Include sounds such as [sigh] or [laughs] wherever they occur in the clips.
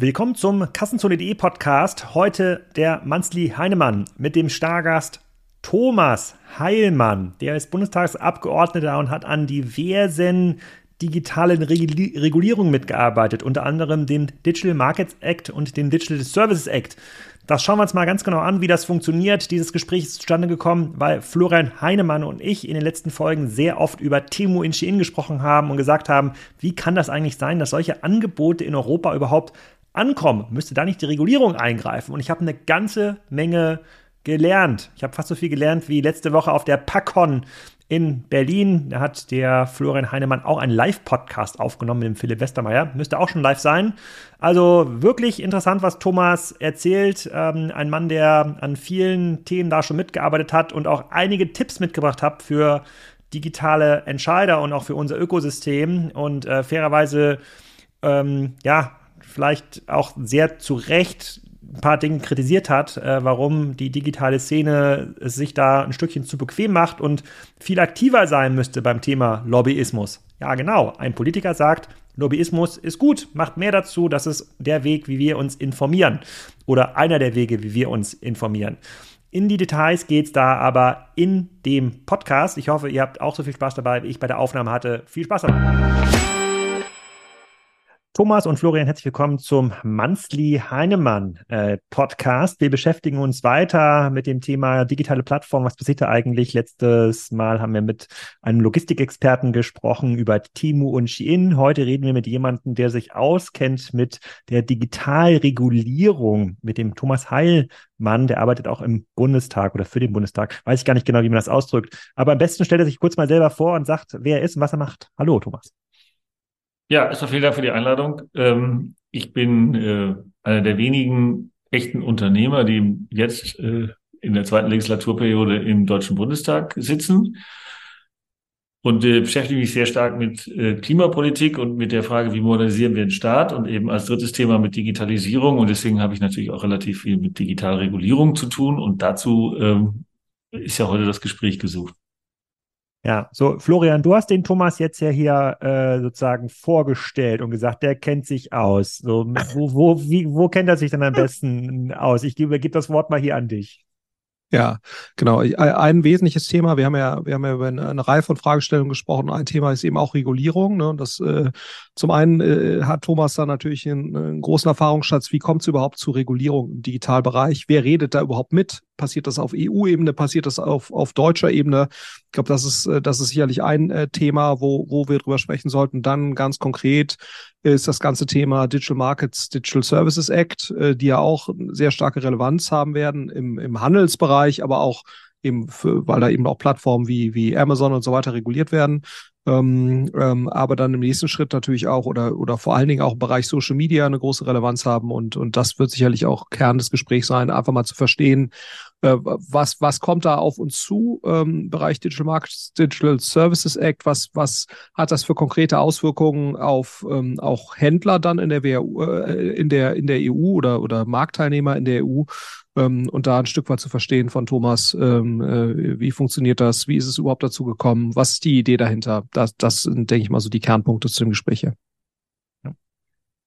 Willkommen zum Kassenzone.de Podcast. Heute der Manzli Heinemann mit dem Stargast Thomas Heilmann. Der ist Bundestagsabgeordneter und hat an diversen digitalen Regulierungen mitgearbeitet, unter anderem dem Digital Markets Act und dem Digital Services Act. Das schauen wir uns mal ganz genau an, wie das funktioniert. Dieses Gespräch ist zustande gekommen, weil Florian Heinemann und ich in den letzten Folgen sehr oft über Temu in Shein gesprochen haben und gesagt haben, wie kann das eigentlich sein, dass solche Angebote in Europa überhaupt ankommen, müsste da nicht die Regulierung eingreifen. Und ich habe eine ganze Menge gelernt. Ich habe fast so viel gelernt wie letzte Woche auf der PACON in Berlin. Da hat der Florian Heinemann auch einen Live-Podcast aufgenommen mit dem Philipp Westermeier. Müsste auch schon live sein. Also wirklich interessant, was Thomas erzählt. Ähm, ein Mann, der an vielen Themen da schon mitgearbeitet hat und auch einige Tipps mitgebracht hat für digitale Entscheider und auch für unser Ökosystem. Und äh, fairerweise, ähm, ja, vielleicht auch sehr zu Recht ein paar Dinge kritisiert hat, äh, warum die digitale Szene es sich da ein Stückchen zu bequem macht und viel aktiver sein müsste beim Thema Lobbyismus. Ja, genau. Ein Politiker sagt, Lobbyismus ist gut, macht mehr dazu, das ist der Weg, wie wir uns informieren oder einer der Wege, wie wir uns informieren. In die Details geht es da aber in dem Podcast. Ich hoffe, ihr habt auch so viel Spaß dabei, wie ich bei der Aufnahme hatte. Viel Spaß dabei. Thomas und Florian, herzlich willkommen zum Manzli Heinemann äh, Podcast. Wir beschäftigen uns weiter mit dem Thema digitale Plattform. Was passiert da eigentlich? Letztes Mal haben wir mit einem Logistikexperten gesprochen über Timu und Shein. Heute reden wir mit jemandem, der sich auskennt mit der Digitalregulierung, mit dem Thomas Heilmann. Der arbeitet auch im Bundestag oder für den Bundestag. Weiß ich gar nicht genau, wie man das ausdrückt. Aber am besten stellt er sich kurz mal selber vor und sagt, wer er ist und was er macht. Hallo, Thomas. Ja, erstmal vielen Dank für die Einladung. Ähm, ich bin äh, einer der wenigen echten Unternehmer, die jetzt äh, in der zweiten Legislaturperiode im Deutschen Bundestag sitzen und äh, beschäftige mich sehr stark mit äh, Klimapolitik und mit der Frage, wie modernisieren wir den Staat und eben als drittes Thema mit Digitalisierung. Und deswegen habe ich natürlich auch relativ viel mit Digitalregulierung zu tun und dazu ähm, ist ja heute das Gespräch gesucht. Ja, so Florian, du hast den Thomas jetzt ja hier äh, sozusagen vorgestellt und gesagt, der kennt sich aus. So, [laughs] wo, wo, wie, wo kennt er sich denn am [laughs] besten aus? Ich gebe, gebe das Wort mal hier an dich. Ja, genau. Ein wesentliches Thema, wir haben ja, wir haben ja über eine Reihe von Fragestellungen gesprochen. Ein Thema ist eben auch Regulierung. Ne? Das äh, zum einen äh, hat Thomas da natürlich einen, einen großen Erfahrungsschatz. Wie kommt es überhaupt zu Regulierung im Digitalbereich? Wer redet da überhaupt mit? Passiert das auf EU-Ebene? Passiert das auf, auf deutscher Ebene? Ich glaube, das ist, äh, das ist sicherlich ein äh, Thema, wo, wo wir drüber sprechen sollten. Dann ganz konkret ist das ganze Thema Digital Markets, Digital Services Act, äh, die ja auch sehr starke Relevanz haben werden im, im Handelsbereich, aber auch eben für, weil da eben auch Plattformen wie, wie Amazon und so weiter reguliert werden. Ähm, ähm, aber dann im nächsten Schritt natürlich auch oder, oder vor allen Dingen auch im Bereich Social Media eine große Relevanz haben und, und das wird sicherlich auch Kern des Gesprächs sein, einfach mal zu verstehen, was, was kommt da auf uns zu, ähm, Bereich Digital Markets, Digital Services Act, was, was hat das für konkrete Auswirkungen auf ähm, auch Händler dann in der, WU, äh, in der, in der EU oder, oder Marktteilnehmer in der EU ähm, und da ein Stück weit zu verstehen von Thomas, ähm, äh, wie funktioniert das, wie ist es überhaupt dazu gekommen, was ist die Idee dahinter, das, das sind, denke ich mal, so die Kernpunkte zu dem Gespräch hier.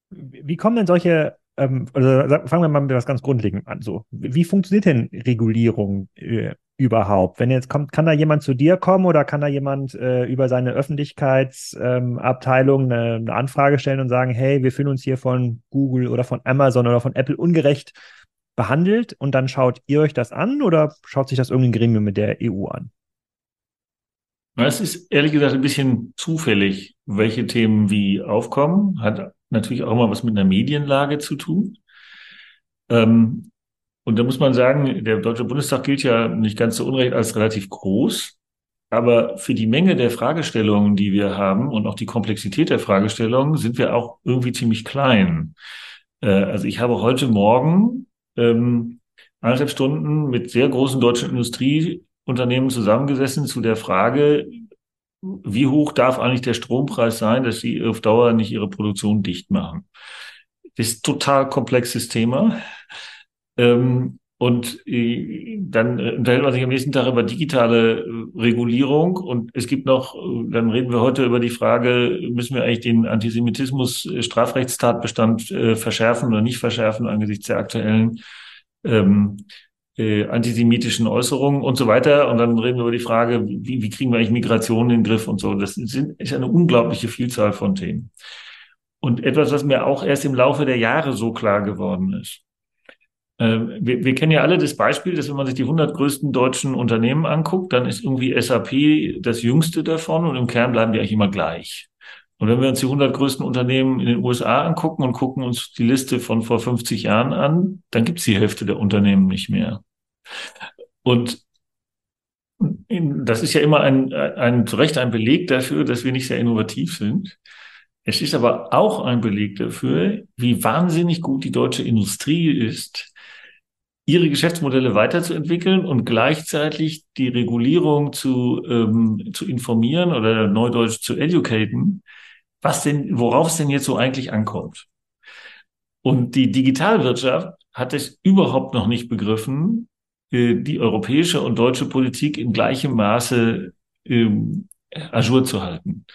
Wie kommen denn solche ähm, also fangen wir mal mit was ganz Grundlegendem an. So, wie funktioniert denn Regulierung äh, überhaupt? Wenn jetzt kommt, kann da jemand zu dir kommen oder kann da jemand äh, über seine Öffentlichkeitsabteilung ähm, eine, eine, Anfrage stellen und sagen, hey, wir fühlen uns hier von Google oder von Amazon oder von Apple ungerecht behandelt und dann schaut ihr euch das an oder schaut sich das irgendein Gremium mit der EU an? Es ist ehrlich gesagt ein bisschen zufällig, welche Themen wie aufkommen. Hat natürlich auch immer was mit einer Medienlage zu tun. Ähm, und da muss man sagen, der Deutsche Bundestag gilt ja nicht ganz so unrecht als relativ groß. Aber für die Menge der Fragestellungen, die wir haben und auch die Komplexität der Fragestellungen, sind wir auch irgendwie ziemlich klein. Äh, also ich habe heute Morgen ähm, eineinhalb Stunden mit sehr großen deutschen Industrieunternehmen zusammengesessen zu der Frage, wie hoch darf eigentlich der Strompreis sein, dass sie auf Dauer nicht ihre Produktion dicht machen? Das ist total komplexes Thema. Ähm, Und äh, dann unterhält man sich am nächsten Tag über digitale äh, Regulierung. Und es gibt noch, äh, dann reden wir heute über die Frage, müssen wir eigentlich den Antisemitismus-Strafrechtstatbestand verschärfen oder nicht verschärfen angesichts der aktuellen ähm, äh, antisemitischen Äußerungen und so weiter. Und dann reden wir über die Frage, wie, wie kriegen wir eigentlich Migration in den Griff und so. Das sind, ist eine unglaubliche Vielzahl von Themen. Und etwas, was mir auch erst im Laufe der Jahre so klar geworden ist. Ähm, wir, wir kennen ja alle das Beispiel, dass wenn man sich die 100 größten deutschen Unternehmen anguckt, dann ist irgendwie SAP das jüngste davon und im Kern bleiben die eigentlich immer gleich. Und wenn wir uns die 100 größten Unternehmen in den USA angucken und gucken uns die Liste von vor 50 Jahren an, dann gibt es die Hälfte der Unternehmen nicht mehr. Und das ist ja immer ein, ein, zu Recht ein Beleg dafür, dass wir nicht sehr innovativ sind. Es ist aber auch ein Beleg dafür, wie wahnsinnig gut die deutsche Industrie ist, ihre Geschäftsmodelle weiterzuentwickeln und gleichzeitig die Regulierung zu, ähm, zu informieren oder neudeutsch zu educaten, was denn, worauf es denn jetzt so eigentlich ankommt. Und die Digitalwirtschaft hat es überhaupt noch nicht begriffen, äh, die europäische und deutsche Politik in gleichem Maße ähm, ajour zu halten.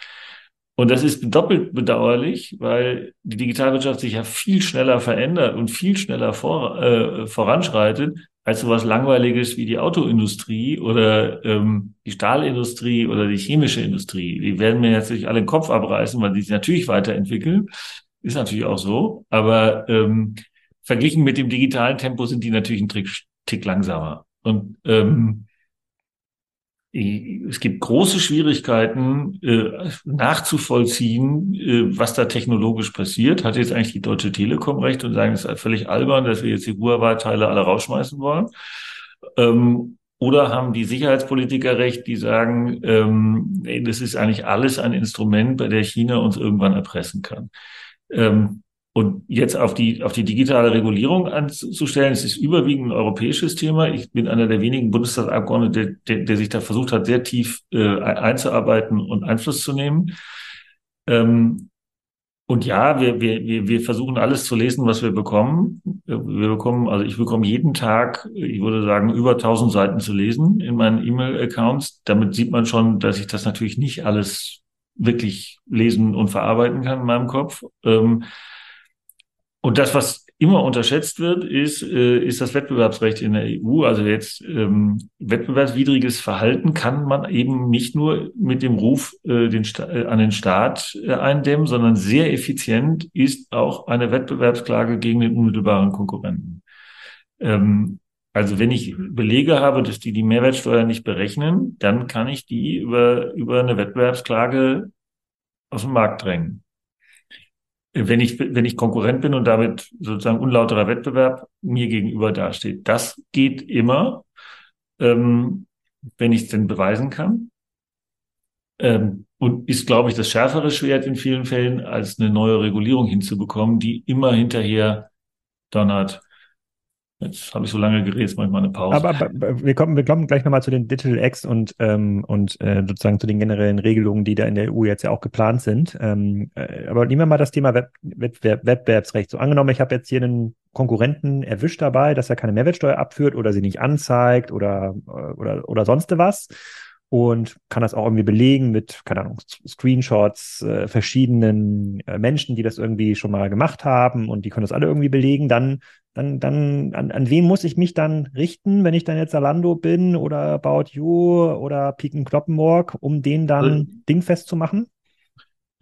Und das ist doppelt bedauerlich, weil die Digitalwirtschaft sich ja viel schneller verändert und viel schneller vor, äh, voranschreitet als sowas Langweiliges wie die Autoindustrie oder ähm, die Stahlindustrie oder die chemische Industrie. Die werden mir natürlich alle den Kopf abreißen, weil die sich natürlich weiterentwickeln. Ist natürlich auch so. Aber ähm, verglichen mit dem digitalen Tempo sind die natürlich ein Trick, Tick langsamer. Und ähm, es gibt große Schwierigkeiten äh, nachzuvollziehen, äh, was da technologisch passiert. Hat jetzt eigentlich die Deutsche Telekom recht und sagen, es ist völlig albern, dass wir jetzt die Huawei-Teile alle rausschmeißen wollen? Ähm, oder haben die Sicherheitspolitiker recht, die sagen, ähm, das ist eigentlich alles ein Instrument, bei der China uns irgendwann erpressen kann? Ähm, und jetzt auf die, auf die digitale Regulierung anzustellen, es ist überwiegend ein europäisches Thema. Ich bin einer der wenigen Bundestagsabgeordneten, der, der, der sich da versucht hat, sehr tief äh, einzuarbeiten und Einfluss zu nehmen. Ähm, und ja, wir, wir, wir versuchen alles zu lesen, was wir bekommen. Wir bekommen, also ich bekomme jeden Tag, ich würde sagen, über 1000 Seiten zu lesen in meinen E-Mail-Accounts. Damit sieht man schon, dass ich das natürlich nicht alles wirklich lesen und verarbeiten kann in meinem Kopf. Ähm, und das, was immer unterschätzt wird, ist, äh, ist das Wettbewerbsrecht in der EU. Also jetzt ähm, wettbewerbswidriges Verhalten kann man eben nicht nur mit dem Ruf äh, den äh, an den Staat äh, eindämmen, sondern sehr effizient ist auch eine Wettbewerbsklage gegen den unmittelbaren Konkurrenten. Ähm, also wenn ich Belege habe, dass die die Mehrwertsteuer nicht berechnen, dann kann ich die über, über eine Wettbewerbsklage aus dem Markt drängen wenn ich, wenn ich Konkurrent bin und damit sozusagen unlauterer Wettbewerb mir gegenüber dasteht. Das geht immer, ähm, wenn ich es denn beweisen kann. Ähm, und ist, glaube ich, das schärfere Schwert in vielen Fällen, als eine neue Regulierung hinzubekommen, die immer hinterher donnert. Jetzt habe ich so lange geredet, jetzt mache ich mal eine Pause. Aber, aber wir, kommen, wir kommen gleich nochmal zu den Digital Acts und, ähm, und äh, sozusagen zu den generellen Regelungen, die da in der EU jetzt ja auch geplant sind. Ähm, äh, aber nehmen wir mal das Thema Web, Wettbewerb, Wettbewerbsrecht. So angenommen, ich habe jetzt hier einen Konkurrenten erwischt dabei, dass er keine Mehrwertsteuer abführt oder sie nicht anzeigt oder, äh, oder, oder sonst was und kann das auch irgendwie belegen mit, keine Ahnung, Screenshots, äh, verschiedenen äh, Menschen, die das irgendwie schon mal gemacht haben und die können das alle irgendwie belegen, dann, dann, dann, an, an wen muss ich mich dann richten, wenn ich dann jetzt Zalando bin oder About You oder Piken Kloppenburg, um den dann also, dingfest zu machen?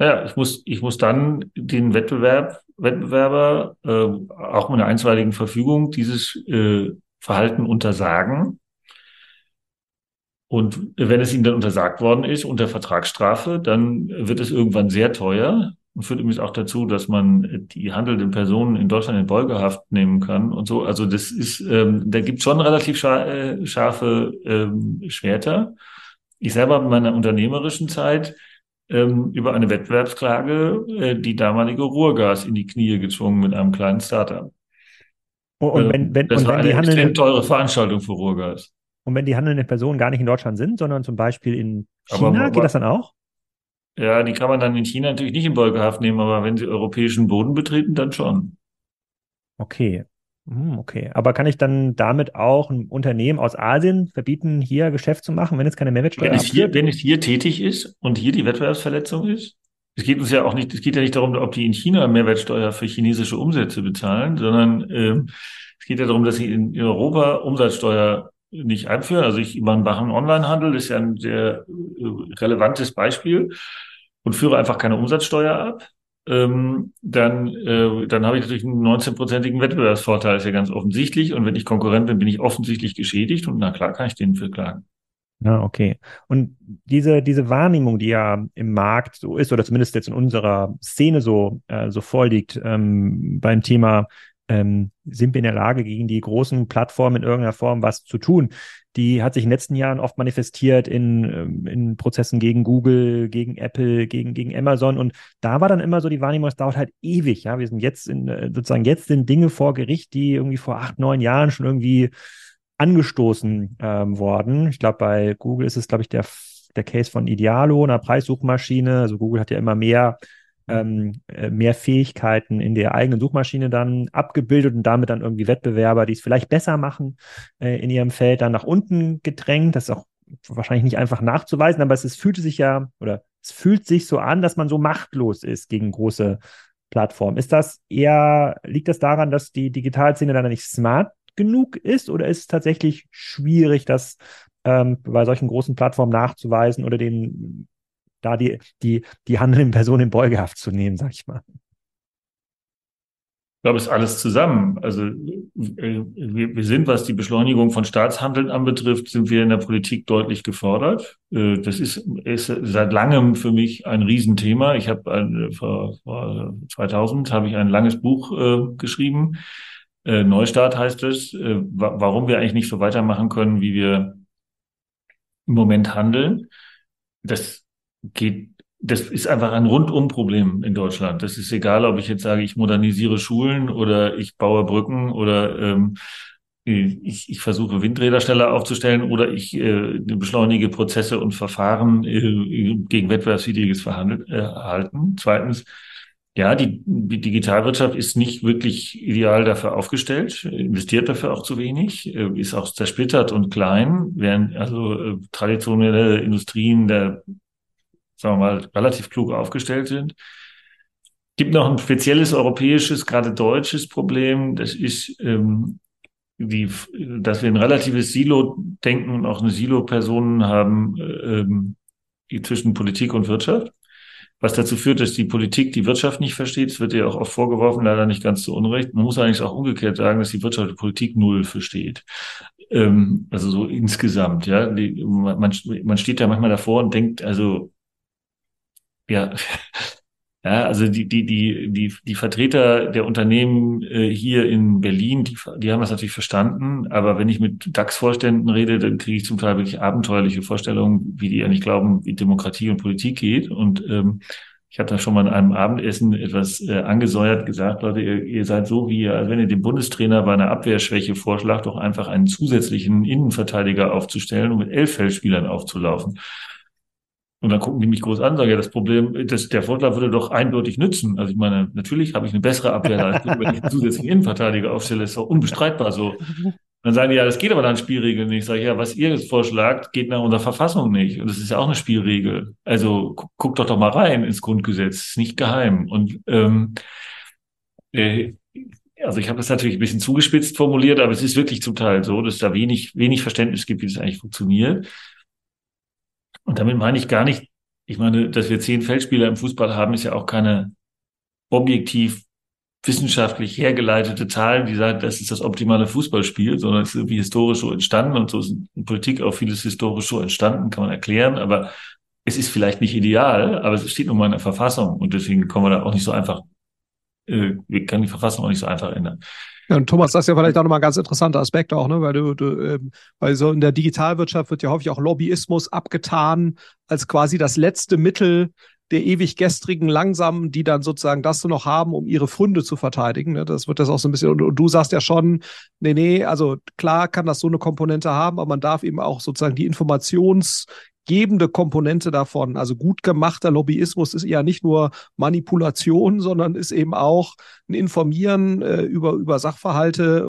Ja, ich muss, ich muss dann den Wettbewerb, Wettbewerber äh, auch mit einer einstweiligen Verfügung dieses äh, Verhalten untersagen. Und wenn es ihm dann untersagt worden ist unter Vertragsstrafe, dann wird es irgendwann sehr teuer und führt übrigens auch dazu, dass man die handelnden Personen in Deutschland in Beugehaft nehmen kann und so. Also das ist, ähm, da gibt es schon relativ äh, scharfe ähm, Schwerter. Ich selber in meiner unternehmerischen Zeit ähm, über eine Wettbewerbsklage äh, die damalige Ruhrgas in die Knie gezwungen mit einem kleinen Startup. Und wenn, wenn, das und war wenn eine extrem teure Veranstaltung für Ruhrgas. Und wenn die handelnden Personen gar nicht in Deutschland sind, sondern zum Beispiel in China, aber, aber, geht das dann auch? Ja, die kann man dann in China natürlich nicht in Beugehaft nehmen, aber wenn sie europäischen Boden betreten, dann schon. Okay. Hm, okay, aber kann ich dann damit auch ein Unternehmen aus Asien verbieten, hier Geschäft zu machen, wenn es keine Mehrwertsteuer wenn es hier, Wenn es hier tätig ist und hier die Wettbewerbsverletzung ist, es geht uns ja auch nicht, es geht ja nicht darum, ob die in China Mehrwertsteuer für chinesische Umsätze bezahlen, sondern äh, es geht ja darum, dass sie in, in Europa Umsatzsteuer nicht einführen. Also ich mache einen Onlinehandel, ist ja ein sehr äh, relevantes Beispiel und führe einfach keine Umsatzsteuer ab ähm, dann, äh, dann habe ich natürlich einen 19-prozentigen Wettbewerbsvorteil, ist ja ganz offensichtlich. Und wenn ich Konkurrent bin, bin ich offensichtlich geschädigt und na klar kann ich den verklagen. Ja, okay. Und diese, diese Wahrnehmung, die ja im Markt so ist, oder zumindest jetzt in unserer Szene so, äh, so vorliegt, ähm, beim Thema ähm, sind wir in der Lage, gegen die großen Plattformen in irgendeiner Form was zu tun. Die hat sich in den letzten Jahren oft manifestiert in, ähm, in Prozessen gegen Google, gegen Apple, gegen, gegen Amazon. Und da war dann immer so die Wahrnehmung, es dauert halt ewig. Ja, wir sind jetzt in, äh, sozusagen jetzt sind Dinge vor Gericht, die irgendwie vor acht, neun Jahren schon irgendwie angestoßen ähm, worden. Ich glaube, bei Google ist es, glaube ich, der, der Case von Idealo, einer Preissuchmaschine. Also Google hat ja immer mehr ähm, äh, mehr Fähigkeiten in der eigenen Suchmaschine dann abgebildet und damit dann irgendwie Wettbewerber, die es vielleicht besser machen, äh, in ihrem Feld dann nach unten gedrängt. Das ist auch wahrscheinlich nicht einfach nachzuweisen, aber es, es fühlte sich ja oder es fühlt sich so an, dass man so machtlos ist gegen große Plattformen. Ist das eher, liegt das daran, dass die Digitalszene dann nicht smart genug ist oder ist es tatsächlich schwierig, das ähm, bei solchen großen Plattformen nachzuweisen oder den da die, die, die handelnden Personen in Beugehaft zu nehmen, sag ich mal. Ich glaube, es ist alles zusammen. Also äh, wir, wir sind, was die Beschleunigung von Staatshandeln anbetrifft, sind wir in der Politik deutlich gefordert. Äh, das ist, ist seit langem für mich ein Riesenthema. Ich habe vor, vor 2000 habe ich ein langes Buch äh, geschrieben. Äh, Neustart heißt es, äh, warum wir eigentlich nicht so weitermachen können, wie wir im Moment handeln. Das geht, das ist einfach ein Rundum-Problem in Deutschland. Das ist egal, ob ich jetzt sage, ich modernisiere Schulen oder ich baue Brücken oder ähm, ich, ich versuche Windräder schneller aufzustellen oder ich äh, beschleunige Prozesse und Verfahren äh, gegen wettbewerbswidriges Verhandeln, äh, Halten. Zweitens, ja, die, die Digitalwirtschaft ist nicht wirklich ideal dafür aufgestellt, investiert dafür auch zu wenig, äh, ist auch zersplittert und klein, während also äh, traditionelle Industrien der sagen wir mal, relativ klug aufgestellt sind. Gibt noch ein spezielles europäisches, gerade deutsches Problem. Das ist ähm, die, dass wir ein relatives Silo-Denken und auch eine Silo-Personen haben ähm, zwischen Politik und Wirtschaft. Was dazu führt, dass die Politik die Wirtschaft nicht versteht. Es wird ja auch oft vorgeworfen, leider nicht ganz zu Unrecht. Man muss eigentlich auch umgekehrt sagen, dass die Wirtschaft die Politik null versteht. Ähm, also so insgesamt, ja. Man, man steht da manchmal davor und denkt, also ja, ja, also die, die, die, die, die Vertreter der Unternehmen äh, hier in Berlin, die, die haben das natürlich verstanden. Aber wenn ich mit DAX-Vorständen rede, dann kriege ich zum Teil wirklich abenteuerliche Vorstellungen, wie die nicht glauben, wie Demokratie und Politik geht. Und ähm, ich habe da schon mal in einem Abendessen etwas äh, angesäuert gesagt, Leute, ihr, ihr seid so wie, als wenn ihr dem Bundestrainer bei einer Abwehrschwäche vorschlagt, doch einfach einen zusätzlichen Innenverteidiger aufzustellen und mit elf Feldspielern aufzulaufen. Und dann gucken die mich groß an, sagen, ja, das Problem, das, der Vorschlag würde doch eindeutig nützen. Also ich meine, natürlich habe ich eine bessere Abwehrleistung, wenn ich einen zusätzlichen Innenverteidiger aufstelle, ist doch unbestreitbar so. Dann sagen die, ja, das geht aber dann Spielregeln nicht. Ich sage, ja, was ihr jetzt vorschlagt, geht nach unserer Verfassung nicht. Und das ist ja auch eine Spielregel. Also gu guckt doch doch mal rein ins Grundgesetz. Ist nicht geheim. Und ähm, äh, also ich habe das natürlich ein bisschen zugespitzt formuliert, aber es ist wirklich zum Teil so, dass da wenig, wenig Verständnis gibt, wie das eigentlich funktioniert. Und damit meine ich gar nicht, ich meine, dass wir zehn Feldspieler im Fußball haben, ist ja auch keine objektiv wissenschaftlich hergeleitete Zahl, die sagt, das ist das optimale Fußballspiel, sondern es ist irgendwie historisch so entstanden und so ist in Politik auch vieles historisch so entstanden, kann man erklären, aber es ist vielleicht nicht ideal, aber es steht nun mal in der Verfassung und deswegen kommen wir da auch nicht so einfach, äh, können die Verfassung auch nicht so einfach ändern. Ja, und Thomas, das ist ja vielleicht auch nochmal ein ganz interessanter Aspekt auch, ne? weil du, du ähm, weil so in der Digitalwirtschaft wird ja häufig auch Lobbyismus abgetan als quasi das letzte Mittel der ewig gestrigen Langsamen, die dann sozusagen das so noch haben, um ihre Funde zu verteidigen. Ne? Das wird das auch so ein bisschen, und, und, du sagst ja schon, nee, nee, also klar kann das so eine Komponente haben, aber man darf eben auch sozusagen die Informations- gebende Komponente davon. Also gut gemachter Lobbyismus ist ja nicht nur Manipulation, sondern ist eben auch ein Informieren äh, über, über Sachverhalte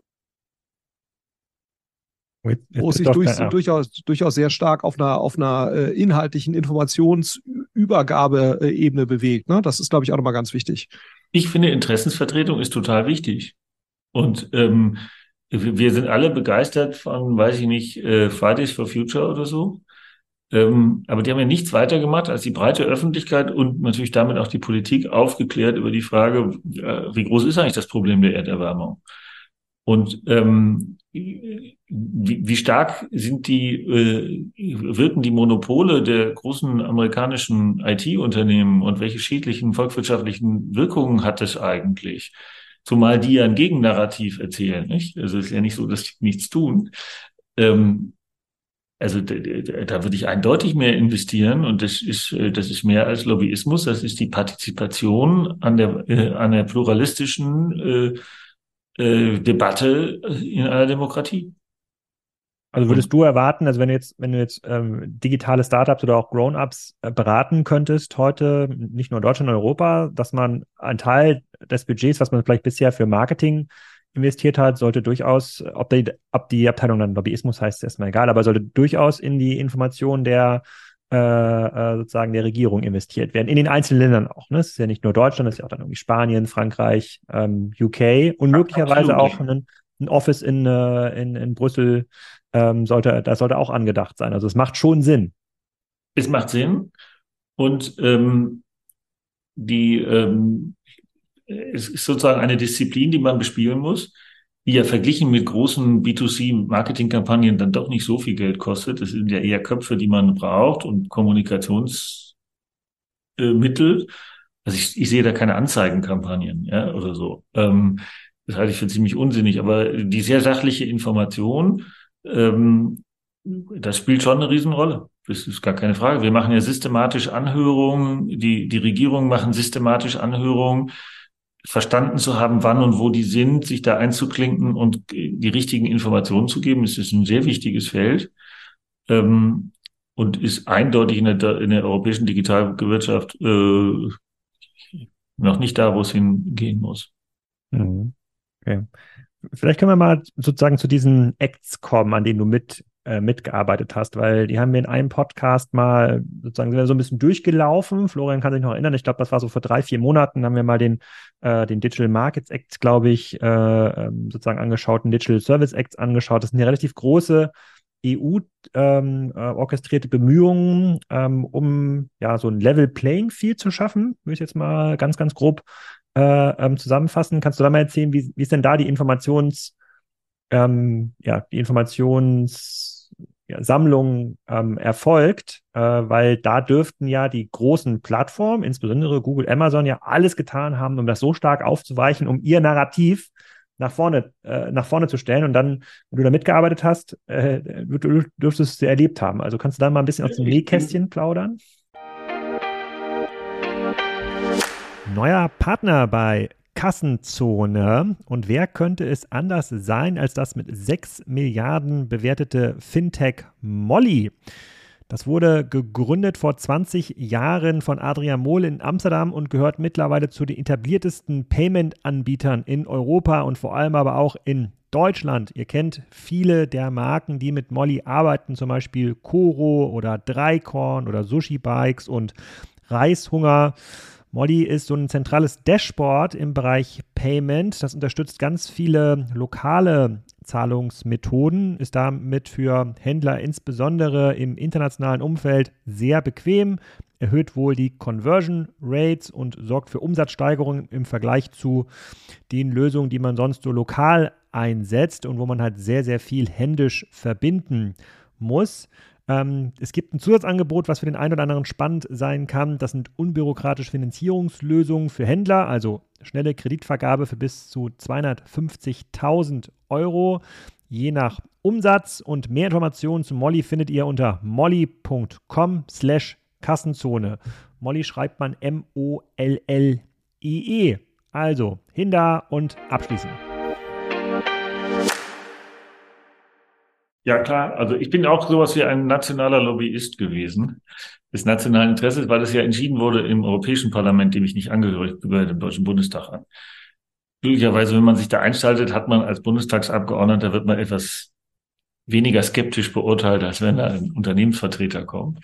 wo es sich durch, durchaus, durchaus sehr stark auf einer, auf einer äh, inhaltlichen Informationsübergabeebene bewegt. Ne? Das ist, glaube ich, auch nochmal ganz wichtig. Ich finde, Interessensvertretung ist total wichtig. Und ähm, wir sind alle begeistert von, weiß ich nicht, äh, Fridays for Future oder so. Ähm, aber die haben ja nichts weiter gemacht, als die breite Öffentlichkeit und natürlich damit auch die Politik aufgeklärt über die Frage, äh, wie groß ist eigentlich das Problem der Erderwärmung? Und ähm, wie, wie stark sind die, äh, wirken die Monopole der großen amerikanischen IT-Unternehmen und welche schädlichen volkswirtschaftlichen Wirkungen hat es eigentlich? Zumal die ja ein Gegennarrativ erzählen, nicht? Also es ist ja nicht so, dass die nichts tun. Ähm, also da, würde ich eindeutig mehr investieren und das ist äh, das ist mehr als Lobbyismus, das ist die Partizipation an der äh, an der pluralistischen äh, äh, Debatte in einer Demokratie. Also würdest du erwarten, also wenn du jetzt, wenn du jetzt ähm, digitale Startups oder auch Grown-ups äh, beraten könntest heute, nicht nur in Deutschland, und Europa, dass man einen Teil des Budgets, was man vielleicht bisher für Marketing investiert hat, sollte durchaus, ob die, ob die Abteilung dann Lobbyismus heißt, ist erstmal egal, aber sollte durchaus in die Information der äh, äh, sozusagen der Regierung investiert werden, in den einzelnen Ländern auch. Ne? Es ist ja nicht nur Deutschland, es ist ja auch dann irgendwie Spanien, Frankreich, ähm, UK und möglicherweise auch ein, ein Office in, äh, in, in Brüssel ähm, sollte, das sollte auch angedacht sein. Also es macht schon Sinn. Es macht Sinn. Und ähm, die ähm, es ist sozusagen eine Disziplin, die man bespielen muss, die ja verglichen mit großen B2C-Marketingkampagnen dann doch nicht so viel Geld kostet. Das sind ja eher Köpfe, die man braucht und Kommunikationsmittel. Also ich, ich sehe da keine Anzeigenkampagnen, ja, oder so. Ähm, das halte ich für ziemlich unsinnig. Aber die sehr sachliche Information, ähm, das spielt schon eine Riesenrolle. Das ist gar keine Frage. Wir machen ja systematisch Anhörungen, die, die Regierungen machen systematisch Anhörungen verstanden zu haben, wann und wo die sind, sich da einzuklinken und die richtigen Informationen zu geben. Es ist ein sehr wichtiges Feld ähm, und ist eindeutig in der, in der europäischen Digitalwirtschaft äh, noch nicht da, wo es hingehen muss. Mhm. Okay. Vielleicht können wir mal sozusagen zu diesen Acts kommen, an denen du mit äh, mitgearbeitet hast, weil die haben wir in einem Podcast mal sozusagen so ein bisschen durchgelaufen. Florian kann sich noch erinnern, ich glaube, das war so vor drei, vier Monaten, haben wir mal den, äh, den Digital Markets Act, glaube ich, äh, ähm, sozusagen angeschaut, den Digital Service Act angeschaut. Das sind ja relativ große EU ähm, äh, Bemühungen, ähm, um ja so ein Level Playing Field zu schaffen, würde ich jetzt mal ganz, ganz grob äh, ähm, zusammenfassen. Kannst du da mal erzählen, wie, wie ist denn da die Informations, ähm, ja, die Informations Sammlung ähm, erfolgt, äh, weil da dürften ja die großen Plattformen, insbesondere Google, Amazon, ja alles getan haben, um das so stark aufzuweichen, um ihr Narrativ nach vorne, äh, nach vorne zu stellen. Und dann, wenn du da mitgearbeitet hast, äh, du, dürftest du erlebt haben. Also kannst du da mal ein bisschen aus dem Nähkästchen plaudern? Neuer Partner bei Kassenzone. Und wer könnte es anders sein als das mit 6 Milliarden bewertete Fintech Molly? Das wurde gegründet vor 20 Jahren von Adrian Mohl in Amsterdam und gehört mittlerweile zu den etabliertesten Payment-Anbietern in Europa und vor allem aber auch in Deutschland. Ihr kennt viele der Marken, die mit Molly arbeiten, zum Beispiel Koro oder Dreikorn oder Sushi Bikes und Reishunger. Molly ist so ein zentrales Dashboard im Bereich Payment. Das unterstützt ganz viele lokale Zahlungsmethoden, ist damit für Händler insbesondere im internationalen Umfeld sehr bequem, erhöht wohl die Conversion Rates und sorgt für Umsatzsteigerungen im Vergleich zu den Lösungen, die man sonst so lokal einsetzt und wo man halt sehr, sehr viel händisch verbinden muss. Ähm, es gibt ein Zusatzangebot, was für den einen oder anderen spannend sein kann. Das sind unbürokratische Finanzierungslösungen für Händler, also schnelle Kreditvergabe für bis zu 250.000 Euro, je nach Umsatz. Und mehr Informationen zu Molly findet ihr unter molly.com slash Kassenzone. Molly schreibt man M-O-L-L-I-E. -E. Also, hin da und abschließen. Ja, klar. Also ich bin auch sowas wie ein nationaler Lobbyist gewesen des nationalen Interesses, weil das ja entschieden wurde im Europäischen Parlament, dem ich nicht angehörig bei dem Deutschen Bundestag an. Glücklicherweise, wenn man sich da einschaltet, hat man als Bundestagsabgeordneter, wird man etwas weniger skeptisch beurteilt, als wenn da ein Unternehmensvertreter kommt.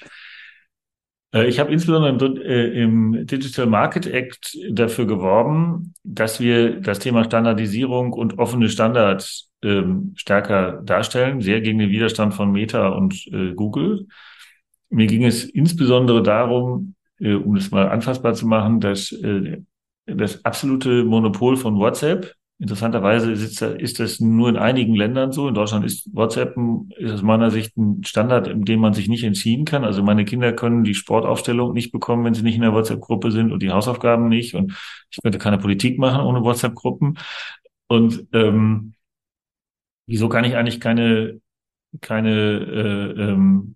Äh, ich habe insbesondere im, äh, im, Digital Market Act dafür geworben, dass wir das Thema Standardisierung und offene Standards ähm, stärker darstellen, sehr gegen den Widerstand von Meta und äh, Google. Mir ging es insbesondere darum, äh, um es mal anfassbar zu machen, dass äh, das absolute Monopol von WhatsApp Interessanterweise ist, ist das nur in einigen Ländern so. In Deutschland ist WhatsApp ist aus meiner Sicht ein Standard, in dem man sich nicht entziehen kann. Also meine Kinder können die Sportaufstellung nicht bekommen, wenn sie nicht in der WhatsApp-Gruppe sind und die Hausaufgaben nicht. Und ich könnte keine Politik machen ohne WhatsApp-Gruppen. Und ähm, wieso kann ich eigentlich keine keine äh, ähm,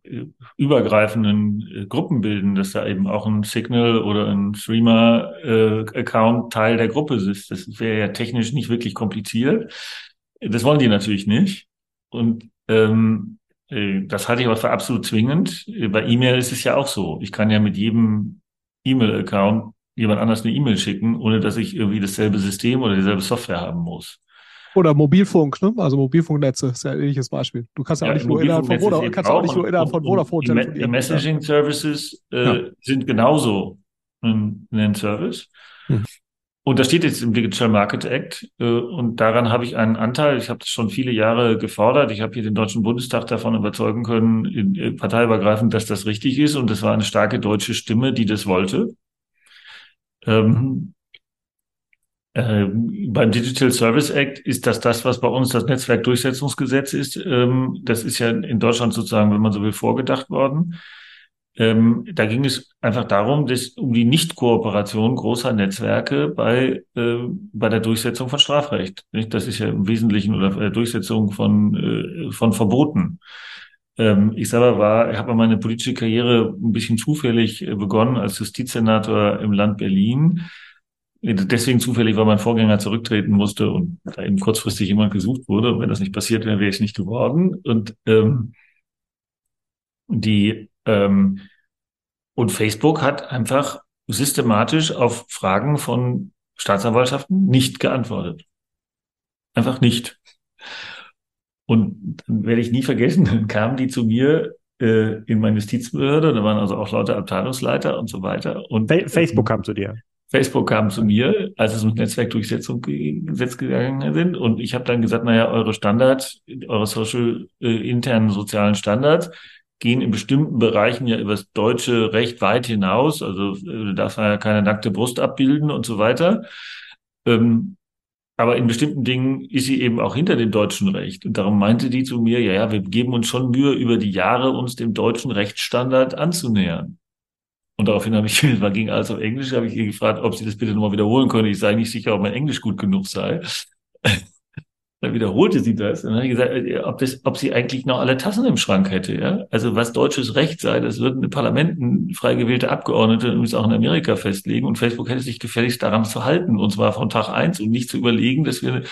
übergreifenden äh, Gruppen bilden, dass da eben auch ein Signal oder ein Streamer-Account äh, Teil der Gruppe ist. Das wäre ja technisch nicht wirklich kompliziert. Das wollen die natürlich nicht. Und ähm, äh, das halte ich aber für absolut zwingend. Bei E-Mail ist es ja auch so. Ich kann ja mit jedem E-Mail-Account jemand anders eine E-Mail schicken, ohne dass ich irgendwie dasselbe System oder dieselbe Software haben muss. Oder Mobilfunk, ne? Also Mobilfunknetze ist ja ein ähnliches Beispiel. Du kannst ja, ja auch nicht nur innerhalb von Vodafone, kannst auch nicht nur innerhalb von Vodafone telefonieren. Die Messaging Services äh, ja. sind genauso ein, ein Service. Hm. Und das steht jetzt im Digital Market Act äh, und daran habe ich einen Anteil. Ich habe das schon viele Jahre gefordert. Ich habe hier den Deutschen Bundestag davon überzeugen können, in, in, parteiübergreifend, dass das richtig ist. Und das war eine starke deutsche Stimme, die das wollte. Ähm, äh, beim Digital Service Act ist das das, was bei uns das Netzwerkdurchsetzungsgesetz ist. Ähm, das ist ja in Deutschland sozusagen, wenn man so will, vorgedacht worden. Ähm, da ging es einfach darum, dass um die Nichtkooperation großer Netzwerke bei äh, bei der Durchsetzung von Strafrecht. Nicht? Das ist ja im Wesentlichen oder der Durchsetzung von äh, von Verboten. Ähm, ich selber war, habe meine politische Karriere ein bisschen zufällig äh, begonnen als Justizsenator im Land Berlin deswegen zufällig, weil mein Vorgänger zurücktreten musste und da eben kurzfristig jemand gesucht wurde. Und wenn das nicht passiert wäre, wäre ich nicht geworden. Und ähm, die ähm, und Facebook hat einfach systematisch auf Fragen von Staatsanwaltschaften nicht geantwortet. Einfach nicht. Und dann werde ich nie vergessen, dann kamen die zu mir äh, in meine Justizbehörde, da waren also auch Leute Abteilungsleiter und so weiter. Und Facebook kam zu dir. Facebook kam zu mir, als es mit Netzwerkdurchsetzung gesetzt gegangen sind. Und ich habe dann gesagt, naja, eure Standards, eure social äh, internen sozialen Standards gehen in bestimmten Bereichen ja über das deutsche Recht weit hinaus. Also äh, darf man ja keine nackte Brust abbilden und so weiter. Ähm, aber in bestimmten Dingen ist sie eben auch hinter dem deutschen Recht. Und darum meinte die zu mir, ja, ja, wir geben uns schon Mühe, über die Jahre uns dem deutschen Rechtsstandard anzunähern. Und daraufhin habe ich, [laughs] war ging alles auf Englisch, habe ich ihr gefragt, ob sie das bitte nochmal wiederholen könnte. Ich sei nicht sicher, ob mein Englisch gut genug sei. [laughs] Dann wiederholte sie das. Und dann habe ich gesagt, äh, ob, das, ob sie eigentlich noch alle Tassen im Schrank hätte. Ja? Also was deutsches Recht sei, das würden die Parlamenten frei gewählte Abgeordnete übrigens auch in Amerika festlegen. Und Facebook hätte sich gefälligst daran zu halten. Und zwar von Tag eins und nicht zu überlegen, dass wir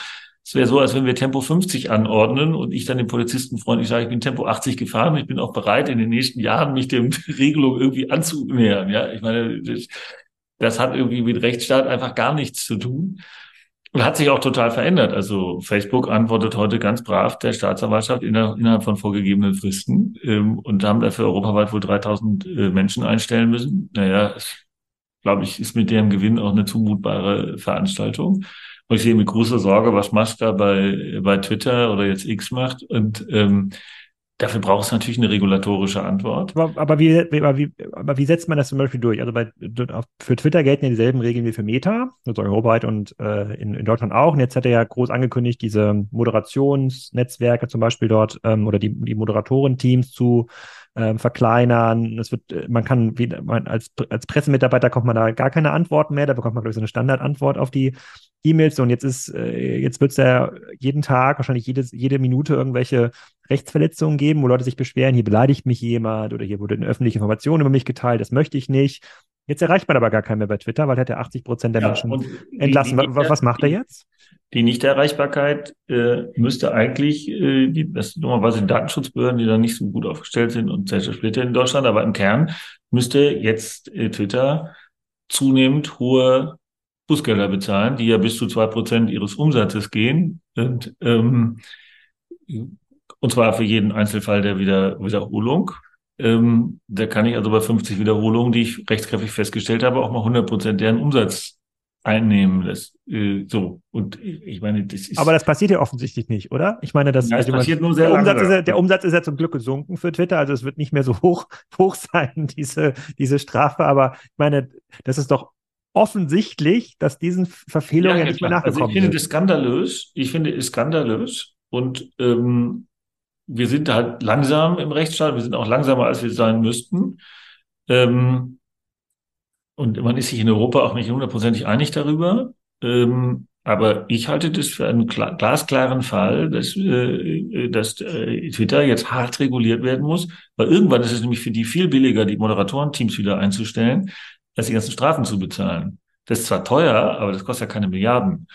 es wäre so, als wenn wir Tempo 50 anordnen und ich dann dem Polizisten freundlich sage, ich bin Tempo 80 gefahren ich bin auch bereit, in den nächsten Jahren mich dem [laughs] Regelung irgendwie anzunähern. Ja, ich meine, das, das hat irgendwie mit Rechtsstaat einfach gar nichts zu tun. Und hat sich auch total verändert. Also Facebook antwortet heute ganz brav der Staatsanwaltschaft innerhalb von vorgegebenen Fristen ähm, und haben dafür europaweit wohl 3000 äh, Menschen einstellen müssen. Naja, glaube ich, ist mit deren Gewinn auch eine zumutbare Veranstaltung. Und ich sehe mit großer Sorge, was Musk da bei, bei Twitter oder jetzt X macht. Und ähm, dafür braucht es natürlich eine regulatorische Antwort. Aber, aber, wie, aber, wie, aber wie setzt man das zum Beispiel durch? Also bei, für Twitter gelten ja dieselben Regeln wie für Meta, also europaweit und äh, in, in Deutschland auch. Und jetzt hat er ja groß angekündigt, diese Moderationsnetzwerke zum Beispiel dort ähm, oder die, die Moderatorenteams zu ähm, verkleinern. Es wird, äh, man kann wie, man als, als Pressemitarbeiter kommt man da gar keine Antworten mehr, da bekommt man, glaube ich, so eine Standardantwort auf die E-Mails und jetzt ist, äh, jetzt wird es ja jeden Tag, wahrscheinlich jedes, jede Minute irgendwelche Rechtsverletzungen geben, wo Leute sich beschweren, hier beleidigt mich jemand oder hier wurde eine öffentliche Information über mich geteilt, das möchte ich nicht. Jetzt erreicht man aber gar keinen mehr bei Twitter, weil hat er 80 Prozent der ja, Menschen entlassen. Die, die, was, was macht er jetzt? Die Nichterreichbarkeit äh, müsste eigentlich, äh, die, das sind normalerweise Datenschutzbehörden, die da nicht so gut aufgestellt sind und sehr in Deutschland, aber im Kern müsste jetzt äh, Twitter zunehmend hohe Bußgelder bezahlen, die ja bis zu zwei Prozent ihres Umsatzes gehen. Und, ähm, Und zwar für jeden Einzelfall der Wieder Wiederholung. Ähm, da kann ich also bei 50 Wiederholungen, die ich rechtskräftig festgestellt habe, auch mal 100 Prozent deren Umsatz einnehmen. Das, äh, so. Und ich meine, das ist. Aber das passiert ja offensichtlich nicht, oder? Ich meine, das, ja, also passiert nur sehr der, Umsatz ist ja, der Umsatz ist ja zum Glück gesunken für Twitter, also es wird nicht mehr so [laughs] hoch, hoch sein, diese, diese Strafe. Aber ich meine, das ist doch offensichtlich, dass diesen Verfehlungen ja, nicht mehr nachgekommen Also ich finde wird. das skandalös. Ich finde es skandalös. Und ähm, wir sind halt langsam im Rechtsstaat. Wir sind auch langsamer, als wir sein müssten. Ähm, und man ist sich in Europa auch nicht hundertprozentig einig darüber. Ähm, aber ich halte das für einen klar, glasklaren Fall, dass, äh, dass äh, Twitter jetzt hart reguliert werden muss, weil irgendwann ist es nämlich für die viel billiger, die Moderatorenteams wieder einzustellen, als die ganzen Strafen zu bezahlen. Das ist zwar teuer, aber das kostet ja keine Milliarden.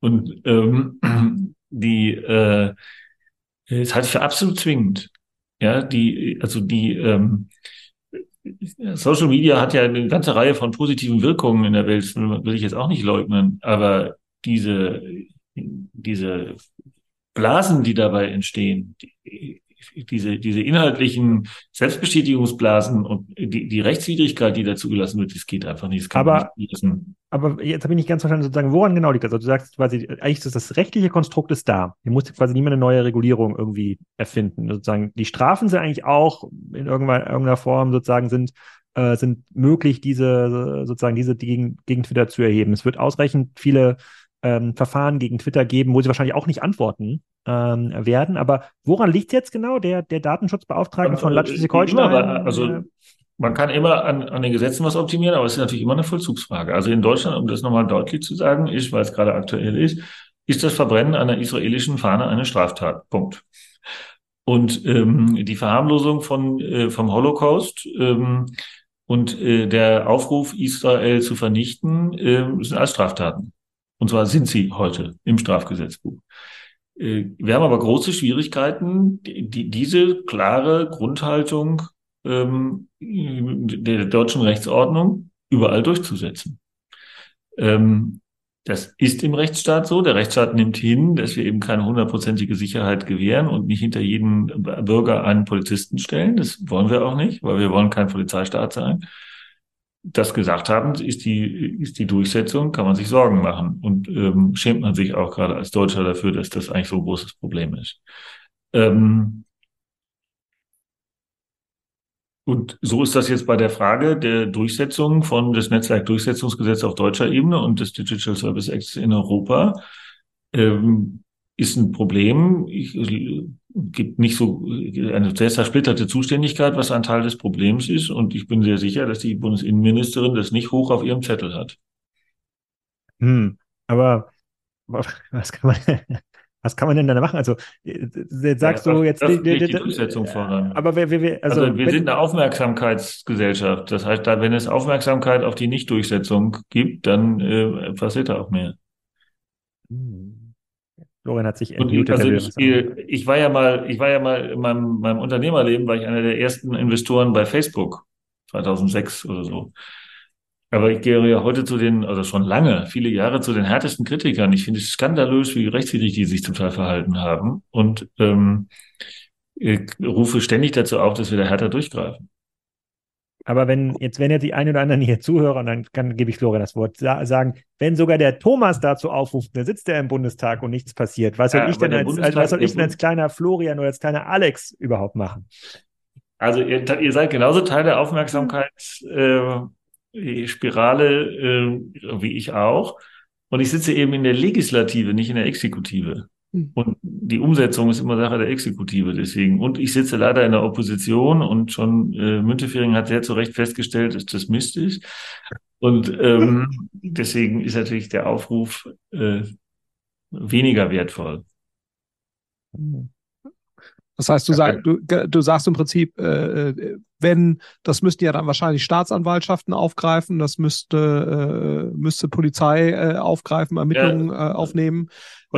Und ähm, [clears throat] die äh, das halte ich für absolut zwingend. Ja, die, also die ähm, Social Media hat ja eine ganze Reihe von positiven Wirkungen in der Welt, will ich jetzt auch nicht leugnen, aber diese, diese Blasen, die dabei entstehen, die, diese, diese inhaltlichen Selbstbestätigungsblasen und die, die Rechtswidrigkeit, die da zugelassen wird, das geht einfach nicht. Das Aber- nicht. Aber jetzt habe ich nicht ganz verstanden, sozusagen, woran genau liegt das? Also du sagst quasi, eigentlich ist das rechtliche Konstrukt ist da. Hier muss quasi niemand eine neue Regulierung irgendwie erfinden. Sozusagen, die Strafen sind eigentlich auch in irgendeiner, irgendeiner Form sozusagen sind, äh, sind möglich, diese, sozusagen, diese gegen, gegen Twitter zu erheben. Es wird ausreichend viele ähm, Verfahren gegen Twitter geben, wo sie wahrscheinlich auch nicht antworten ähm, werden. Aber woran liegt jetzt genau der, der Datenschutzbeauftragte von Land Schleswig-Holstein? aber, also Äh, Man kann immer an, an den Gesetzen was optimieren, aber es ist natürlich immer eine Vollzugsfrage. Also in Deutschland, um das nochmal deutlich zu sagen, ist, weil es gerade aktuell ist, ist das Verbrennen einer israelischen Fahne eine Straftat. Punkt. Und ähm, die Verharmlosung von, äh, vom Holocaust ähm, und äh, der Aufruf, Israel zu vernichten, äh, sind alles Straftaten. Und zwar sind sie heute im Strafgesetzbuch. Äh, wir haben aber große Schwierigkeiten, die, die, diese klare Grundhaltung ähm, der deutschen Rechtsordnung überall durchzusetzen. Ähm, das ist im Rechtsstaat so. Der Rechtsstaat nimmt hin, dass wir eben keine hundertprozentige Sicherheit gewähren und nicht hinter jeden Bürger einen Polizisten stellen. Das wollen wir auch nicht, weil wir wollen kein Polizeistaat sein. Das gesagt haben, ist die, ist die Durchsetzung, kann man sich Sorgen machen. Und ähm, schämt man sich auch gerade als Deutscher dafür, dass das eigentlich so ein großes Problem ist. Ähm, und so ist das jetzt bei der Frage der Durchsetzung von des Netzwerkdurchsetzungsgesetzes auf deutscher Ebene und des Digital Service Acts in Europa. Ähm, ist ein Problem. Ich, gibt nicht so eine sehr zersplitterte Zuständigkeit, was ein Teil des Problems ist. Und ich bin sehr sicher, dass die Bundesinnenministerin das nicht hoch auf ihrem Zettel hat. Hm, aber was kann man, [laughs] was kann man denn da machen? Also, jetzt sagst Ja, du jetzt, die- die- die die- Durchsetzung voran. aber wir, wir, wir also, Also, wir wenn- sind eine Aufmerksamkeitsgesellschaft. Das heißt, da, wenn es Aufmerksamkeit auf die Nichtdurchsetzung gibt, dann äh, passiert da auch mehr. Hm. Florian hat sich entmutet. also ich, ich war ja mal, ich war ja mal in meinem, meinem Unternehmerleben, war ich einer der ersten Investoren bei Facebook, 2006 oder so. Aber ich gehe ja heute zu den, also schon lange, viele Jahre zu den härtesten Kritikern. Ich finde es skandalös, wie rechtswidrig die sich zum Teil verhalten haben und ähm, ich rufe ständig dazu auf, dass wir da härter durchgreifen. Aber wenn jetzt, wenn jetzt die ein oder anderen hier Zuhörer, und dann kann, gebe ich Florian das Wort, sa sagen, wenn sogar der Thomas dazu aufruft, der sitzt ja im Bundestag und nichts passiert, was soll Ja, ich denn als, als, was soll ich denn als kleiner Florian oder als kleiner Alex überhaupt machen? Also ihr, ihr seid genauso Teil der Aufmerksamkeitsspirale äh, Spirale, äh, wie ich auch. Und ich sitze eben in der Legislative, nicht in der Exekutive. Hm. Und die Umsetzung ist immer Sache der Exekutive deswegen. Und ich sitze leider in der Opposition und schon äh, Müntefering hat sehr zu Recht festgestellt, dass das Mist ist. Und ähm, deswegen ist natürlich der Aufruf äh, weniger wertvoll. Das heißt, du, Ja, sag, du, du sagst im Prinzip, äh, äh, wenn, das müssten ja dann wahrscheinlich Staatsanwaltschaften aufgreifen, das müsste, äh, müsste Polizei äh, aufgreifen, Ermittlungen äh, aufnehmen.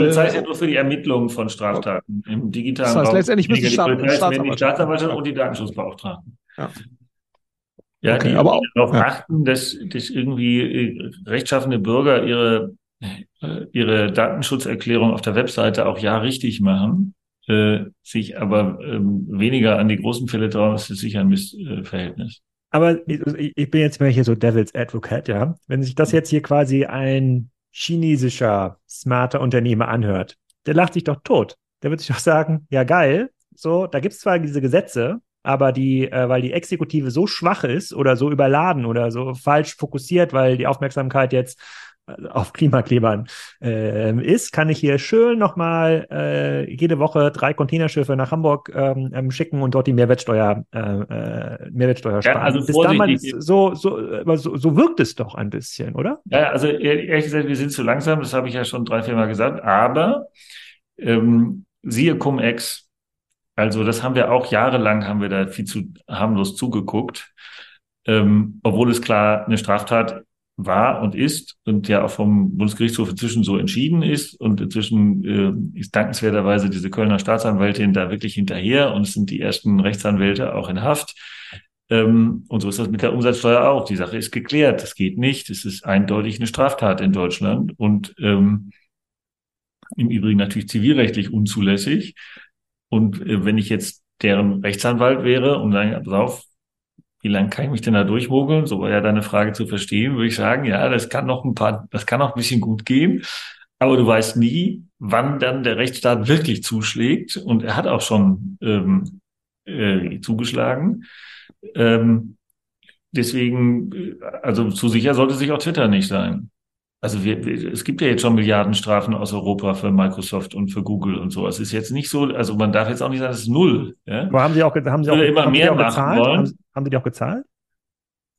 Polizei ist ja nur für die Ermittlung von Straftaten im digitalen Das heißt, Raum. letztendlich müssen Staat- die die Staatsanwaltschaft- und die Datenschutzbeauftragten. Ja. Ja, Okay, die, aber die auch- darauf ja. achten, dass, dass irgendwie äh, rechtschaffende Bürger ihre, äh, ihre Datenschutzerklärung auf der Webseite auch ja richtig machen. äh, sich aber ähm, weniger an die großen Fälle trauen, ist es sicher ein Missverhältnis. Aber ich, ich bin jetzt mal hier so Devil's Advocate, ja. Wenn sich das jetzt hier quasi ein chinesischer, smarter Unternehmer anhört, der lacht sich doch tot. Der wird sich doch sagen, ja geil, so, da gibt es zwar diese Gesetze, aber die, äh, weil die Exekutive so schwach ist oder so überladen oder so falsch fokussiert, weil die Aufmerksamkeit jetzt auf Klimaklebern äh, ist, kann ich hier schön nochmal äh, jede Woche drei Containerschiffe nach Hamburg ähm, ähm, schicken und dort die Mehrwertsteuer, äh, äh, Mehrwertsteuer sparen. Ja, also Bis damals, so, so, so, so wirkt es doch ein bisschen, oder? Ja, also ehrlich gesagt, wir sind zu langsam, das habe ich ja schon drei, vier Mal gesagt, aber ähm, siehe Cum-Ex, also das haben wir auch jahrelang, haben wir da viel zu harmlos zugeguckt, ähm, obwohl es klar eine Straftat war und ist und ja auch vom Bundesgerichtshof inzwischen so entschieden ist. Und inzwischen äh, ist dankenswerterweise diese Kölner Staatsanwältin da wirklich hinterher und es sind die ersten Rechtsanwälte auch in Haft. Ähm, und so ist das mit der Umsatzsteuer auch. Die Sache ist geklärt. Das geht nicht. Es ist eindeutig eine Straftat in Deutschland und ähm, im Übrigen natürlich zivilrechtlich unzulässig. Und äh, wenn ich jetzt deren Rechtsanwalt wäre und dann, pass auf, wie lange kann ich mich denn da durchmogeln? So war ja deine Frage zu verstehen, würde ich sagen, ja, das kann noch ein paar, das kann noch ein bisschen gut gehen. Aber du weißt nie, wann dann der Rechtsstaat wirklich zuschlägt. Und er hat auch schon ähm, äh, zugeschlagen. Ähm, deswegen, äh, also zu sicher sollte sich auch Twitter nicht sein. Also wir, es gibt ja jetzt schon Milliardenstrafen aus Europa für Microsoft und für Google und so. Es ist jetzt nicht so, also man darf jetzt auch nicht sagen, es ist null. Ja? Aber haben Sie auch, haben Sie auch, immer haben mehr Sie auch gezahlt? wollen. Haben, haben Sie die auch gezahlt?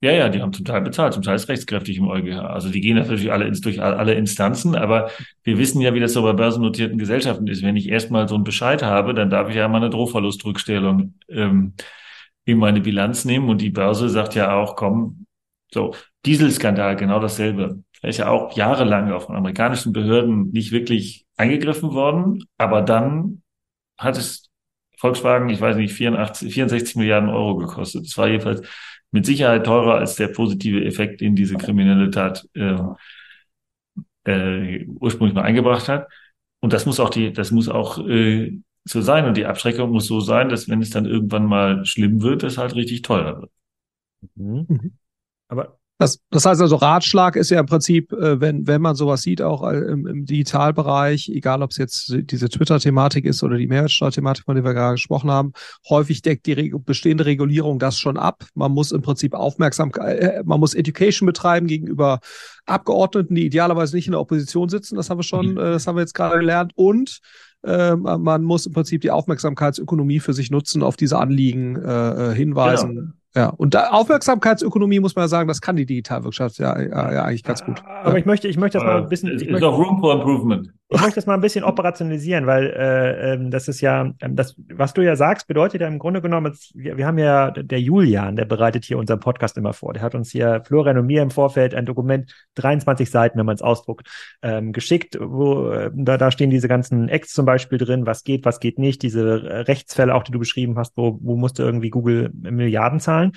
Ja, ja, die haben zum Teil bezahlt, zum Teil ist rechtskräftig im EuGH. Also die gehen natürlich alle ins, durch alle Instanzen, aber wir wissen ja, wie das so bei börsennotierten Gesellschaften ist. Wenn ich erstmal so einen Bescheid habe, dann darf ich ja mal eine Drohverlustrückstellung ähm, in meine Bilanz nehmen und die Börse sagt ja auch, komm, so, Dieselskandal, genau dasselbe. Er ist ja auch jahrelang auf amerikanischen Behörden nicht wirklich eingegriffen worden, aber dann hat es Volkswagen, ich weiß nicht, 84, 64 Milliarden Euro gekostet. Das war jedenfalls mit Sicherheit teurer als der positive Effekt, den diese kriminelle Tat äh, äh, ursprünglich mal eingebracht hat. Und das muss auch die, das muss auch äh, so sein. Und die Abschreckung muss so sein, dass wenn es dann irgendwann mal schlimm wird, es halt richtig teuer wird. Mhm. mhm. Aber das, das heißt also, Ratschlag ist ja im Prinzip, äh, wenn, wenn man sowas sieht, auch äh, im, im Digitalbereich, egal ob es jetzt diese Twitter-Thematik ist oder die Mehrwertsteuer-Thematik, von der wir gerade gesprochen haben, häufig deckt die Reg bestehende Regulierung das schon ab. Man muss im Prinzip Aufmerksamkeit, äh, man muss Education betreiben gegenüber Abgeordneten, die idealerweise nicht in der Opposition sitzen. Das haben wir schon, mhm. das haben wir jetzt gerade gelernt. Und äh, man muss im Prinzip die Aufmerksamkeitsökonomie für sich nutzen, auf diese Anliegen äh, hinweisen. Genau. Ja, und da Aufmerksamkeitsökonomie muss man ja sagen, das kann die Digitalwirtschaft ja, ja, ja eigentlich ganz gut. Aber ja. ich möchte, ich möchte das mal ein bisschen. Ich ist möchte, auch room for improvement. Ich möchte das mal ein bisschen operationalisieren, weil äh, ähm, das ist ja, ähm, das, was du ja sagst, bedeutet ja im Grunde genommen, wir, wir haben ja, der Julian, der bereitet hier unseren Podcast immer vor. Der hat uns hier, Florian und mir im Vorfeld ein Dokument, 23 Seiten, wenn man es ausdruckt, ähm, geschickt, wo äh, da, da stehen diese ganzen Acts zum Beispiel drin, was geht, was geht nicht, diese Rechtsfälle auch, die du beschrieben hast, wo, wo musste irgendwie Google Milliarden zahlen.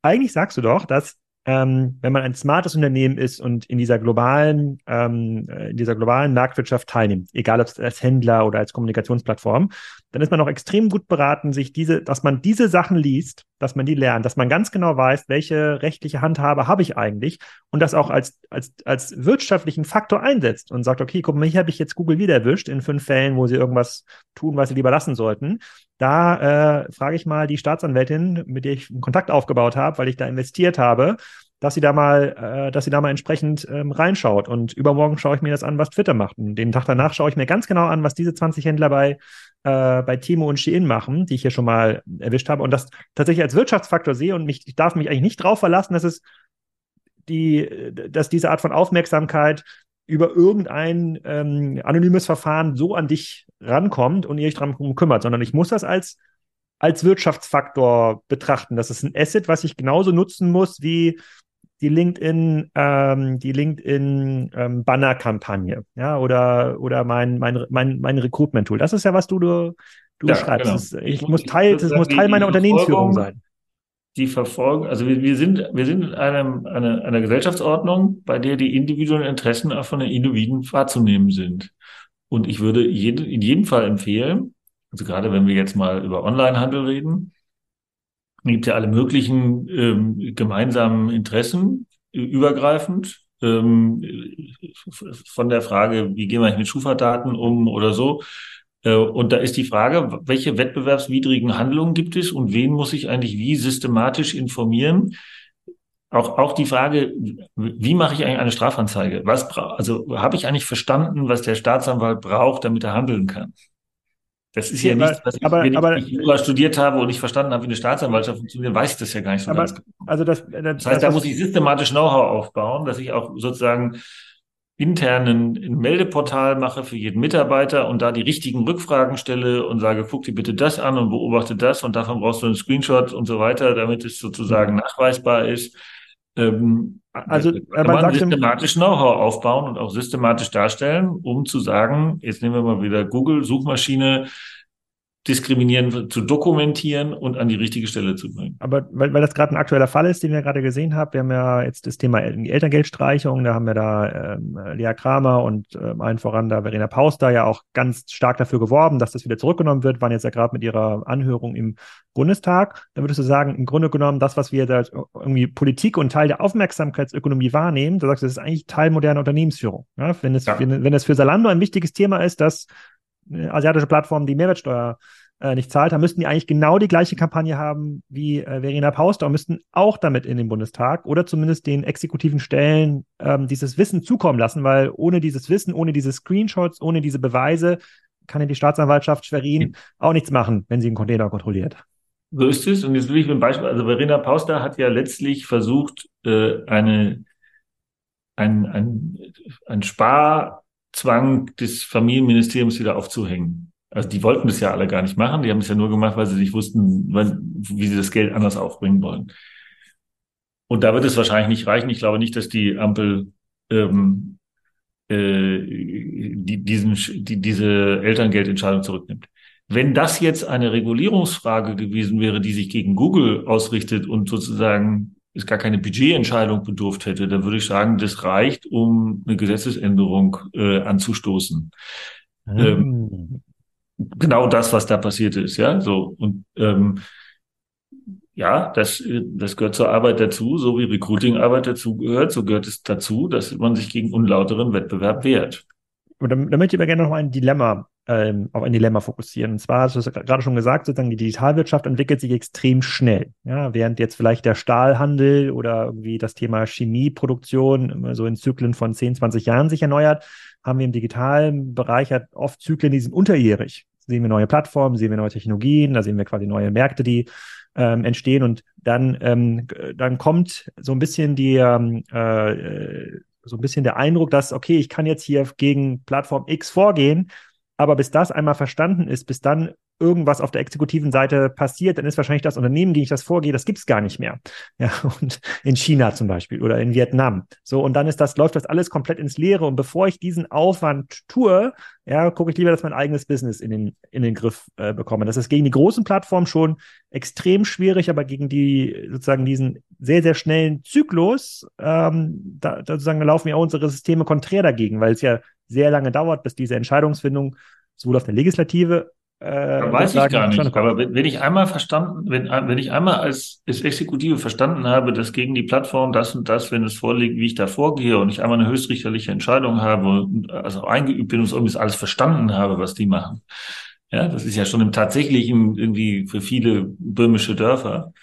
Eigentlich sagst du doch, dass ähm, wenn man ein smartes Unternehmen ist und in dieser globalen, ähm, äh, in dieser globalen Marktwirtschaft teilnimmt, egal ob es als Händler oder als Kommunikationsplattform, dann ist man auch extrem gut beraten, sich diese, dass man diese Sachen liest, dass man die lernt, dass man ganz genau weiß, welche rechtliche Handhabe habe ich eigentlich und das auch als, als, als wirtschaftlichen Faktor einsetzt und sagt, okay, guck mal, hier habe ich jetzt Google wieder erwischt in fünf Fällen, wo sie irgendwas tun, was sie lieber lassen sollten. Da äh, frage ich mal die Staatsanwältin, mit der ich einen Kontakt aufgebaut habe, weil ich da investiert habe, dass sie da mal, äh, dass sie da mal entsprechend ähm, reinschaut. Und übermorgen schaue ich mir das an, was Twitter macht. Und den Tag danach schaue ich mir ganz genau an, was diese 20 Händler bei, äh, bei Timo und Shein machen, die ich hier schon mal erwischt habe. Und das tatsächlich als Wirtschaftsfaktor sehe und mich, ich darf mich eigentlich nicht drauf verlassen, dass es die, dass diese Art von Aufmerksamkeit über irgendein ähm, anonymes Verfahren so an dich rankommt und ihr euch darum kümmert, sondern ich muss das als, als Wirtschaftsfaktor betrachten. Das ist ein Asset, was ich genauso nutzen muss wie die LinkedIn, ähm, die LinkedIn ähm, Banner-Kampagne, ja, oder, oder mein, mein, mein, mein Recruitment-Tool. Das ist ja, was du, du, du ja, schreibst. Genau. Das, ich, ich muss Teil, das muss Teil meiner Unternehmensführung sein die verfolgen, also wir, wir sind, wir sind in einem, einer, einer Gesellschaftsordnung, bei der die individuellen Interessen auch von den Individuen wahrzunehmen sind. Und ich würde jeden, in jedem Fall empfehlen, Also gerade wenn wir jetzt mal über Onlinehandel reden, gibt ja alle möglichen ähm, gemeinsamen Interessen übergreifend. Ähm, von der Frage, wie gehen wir mit Schufa-Daten um oder so. Äh, und da ist die Frage, welche wettbewerbswidrigen Handlungen gibt es und wen muss ich eigentlich wie systematisch informieren? Auch, auch die Frage, wie mache ich eigentlich eine Strafanzeige? Was also habe ich eigentlich verstanden, was der Staatsanwalt braucht, damit er handeln kann? Das ist ja, ja nichts, was ich, aber, wenn aber, ich Jura studiert habe und ich verstanden habe, wie eine Staatsanwaltschaft funktioniert, weiß ich das ja gar nicht so aber, ganz genau. Also das, das, das heißt, da muss ich systematisch Know-how aufbauen, dass ich auch sozusagen intern ein, ein Meldeportal mache für jeden Mitarbeiter und da die richtigen Rückfragen stelle und sage, guck dir bitte das an und beobachte das und davon brauchst du einen Screenshot und so weiter, damit es sozusagen nachweisbar ist. Ähm, also kann man, man systematisch Know-how aufbauen und auch systematisch darstellen, um zu sagen, jetzt nehmen wir mal wieder Google, Suchmaschine, diskriminieren zu dokumentieren und an die richtige Stelle zu bringen. Aber weil, weil das gerade ein aktueller Fall ist, den wir gerade gesehen haben, wir haben ja jetzt das Thema Elterngeldstreichung, da haben wir da ähm, Lea Kramer und ähm, allen voran da Verena Pauster ja auch ganz stark dafür geworben, dass das wieder zurückgenommen wird, waren jetzt ja gerade mit ihrer Anhörung im Bundestag. Da würdest du sagen, im Grunde genommen, das, was wir da irgendwie Politik und Teil der Aufmerksamkeitsökonomie wahrnehmen, da sagst du, das ist eigentlich Teil moderner Unternehmensführung. Ja? Wenn es, ja. wenn, wenn es für Salando ein wichtiges Thema ist, dass asiatische Plattform die Mehrwertsteuer äh, nicht zahlt, dann müssten die eigentlich genau die gleiche Kampagne haben wie äh, Verena Pauster und müssten auch damit in den Bundestag oder zumindest den exekutiven Stellen ähm, dieses Wissen zukommen lassen, weil ohne dieses Wissen, ohne diese Screenshots, ohne diese Beweise kann ja die Staatsanwaltschaft Schwerin mhm. auch nichts machen, wenn sie einen Container kontrolliert. So ist es. Und jetzt will ich ein Beispiel, also Verena Pauster hat ja letztlich versucht, äh, eine, ein, ein, ein Spar Zwang des Familienministeriums wieder aufzuhängen. Also die wollten das ja alle gar nicht machen, die haben es ja nur gemacht, weil sie nicht wussten, wie sie das Geld anders aufbringen wollen. Und da wird es wahrscheinlich nicht reichen. Ich glaube nicht, dass die Ampel ähm, äh, die, diesen, die, diese Elterngeldentscheidung zurücknimmt. Wenn das jetzt eine Regulierungsfrage gewesen wäre, die sich gegen Google ausrichtet und sozusagen es gar keine Budgetentscheidung bedurft hätte, dann würde ich sagen, das reicht, um eine Gesetzesänderung äh, anzustoßen. Mhm. Ähm, genau das, was da passiert ist, ja. So und ähm, ja, das, das gehört zur Arbeit dazu, so wie Recruiting-Arbeit dazu gehört, so gehört es dazu, dass man sich gegen unlauteren Wettbewerb wehrt. Und dann, dann möchte ich aber gerne noch mal ein Dilemma ähm, auf ein Dilemma fokussieren. Und zwar hast du es gerade schon gesagt, sozusagen die Digitalwirtschaft entwickelt sich extrem schnell. Ja, während jetzt vielleicht der Stahlhandel oder irgendwie das Thema Chemieproduktion so in Zyklen von 10, 20 Jahren sich erneuert, haben wir im digitalen Bereich halt oft Zyklen, die sind unterjährig. Sehen wir neue Plattformen, sehen wir neue Technologien, da sehen wir quasi neue Märkte, die ähm, entstehen und dann, ähm, dann kommt so ein bisschen die ähm, äh, so ein bisschen der Eindruck, dass, okay, ich kann jetzt hier gegen Plattform X vorgehen, aber bis das einmal verstanden ist, bis dann irgendwas auf der exekutiven Seite passiert, dann ist wahrscheinlich das Unternehmen, gegen ich das vorgehe, das gibt's gar nicht mehr. Ja, [laughs] und in China zum Beispiel oder in Vietnam. So, und dann ist das, läuft das alles komplett ins Leere. Und bevor ich diesen Aufwand tue, ja, gucke ich lieber, dass mein eigenes Business in den, in den Griff äh, bekomme. Das ist gegen die großen Plattformen schon extrem schwierig, aber gegen die sozusagen diesen sehr, sehr schnellen Zyklus, ähm, da, da sozusagen laufen ja auch unsere Systeme konträr dagegen, weil es ja sehr lange dauert, bis diese Entscheidungsfindung sowohl auf der Legislative äh, weiß ich gar nicht. Aber wenn, ich einmal verstanden, wenn, wenn ich einmal als, als Exekutive verstanden habe, dass gegen die Plattform das und das, wenn es vorliegt, wie ich da vorgehe und ich einmal eine höchstrichterliche Entscheidung habe, also eingeübt bin und irgendwie alles verstanden habe, was die machen. Ja, das ist ja schon im tatsächlichen irgendwie für viele böhmische Dörfer.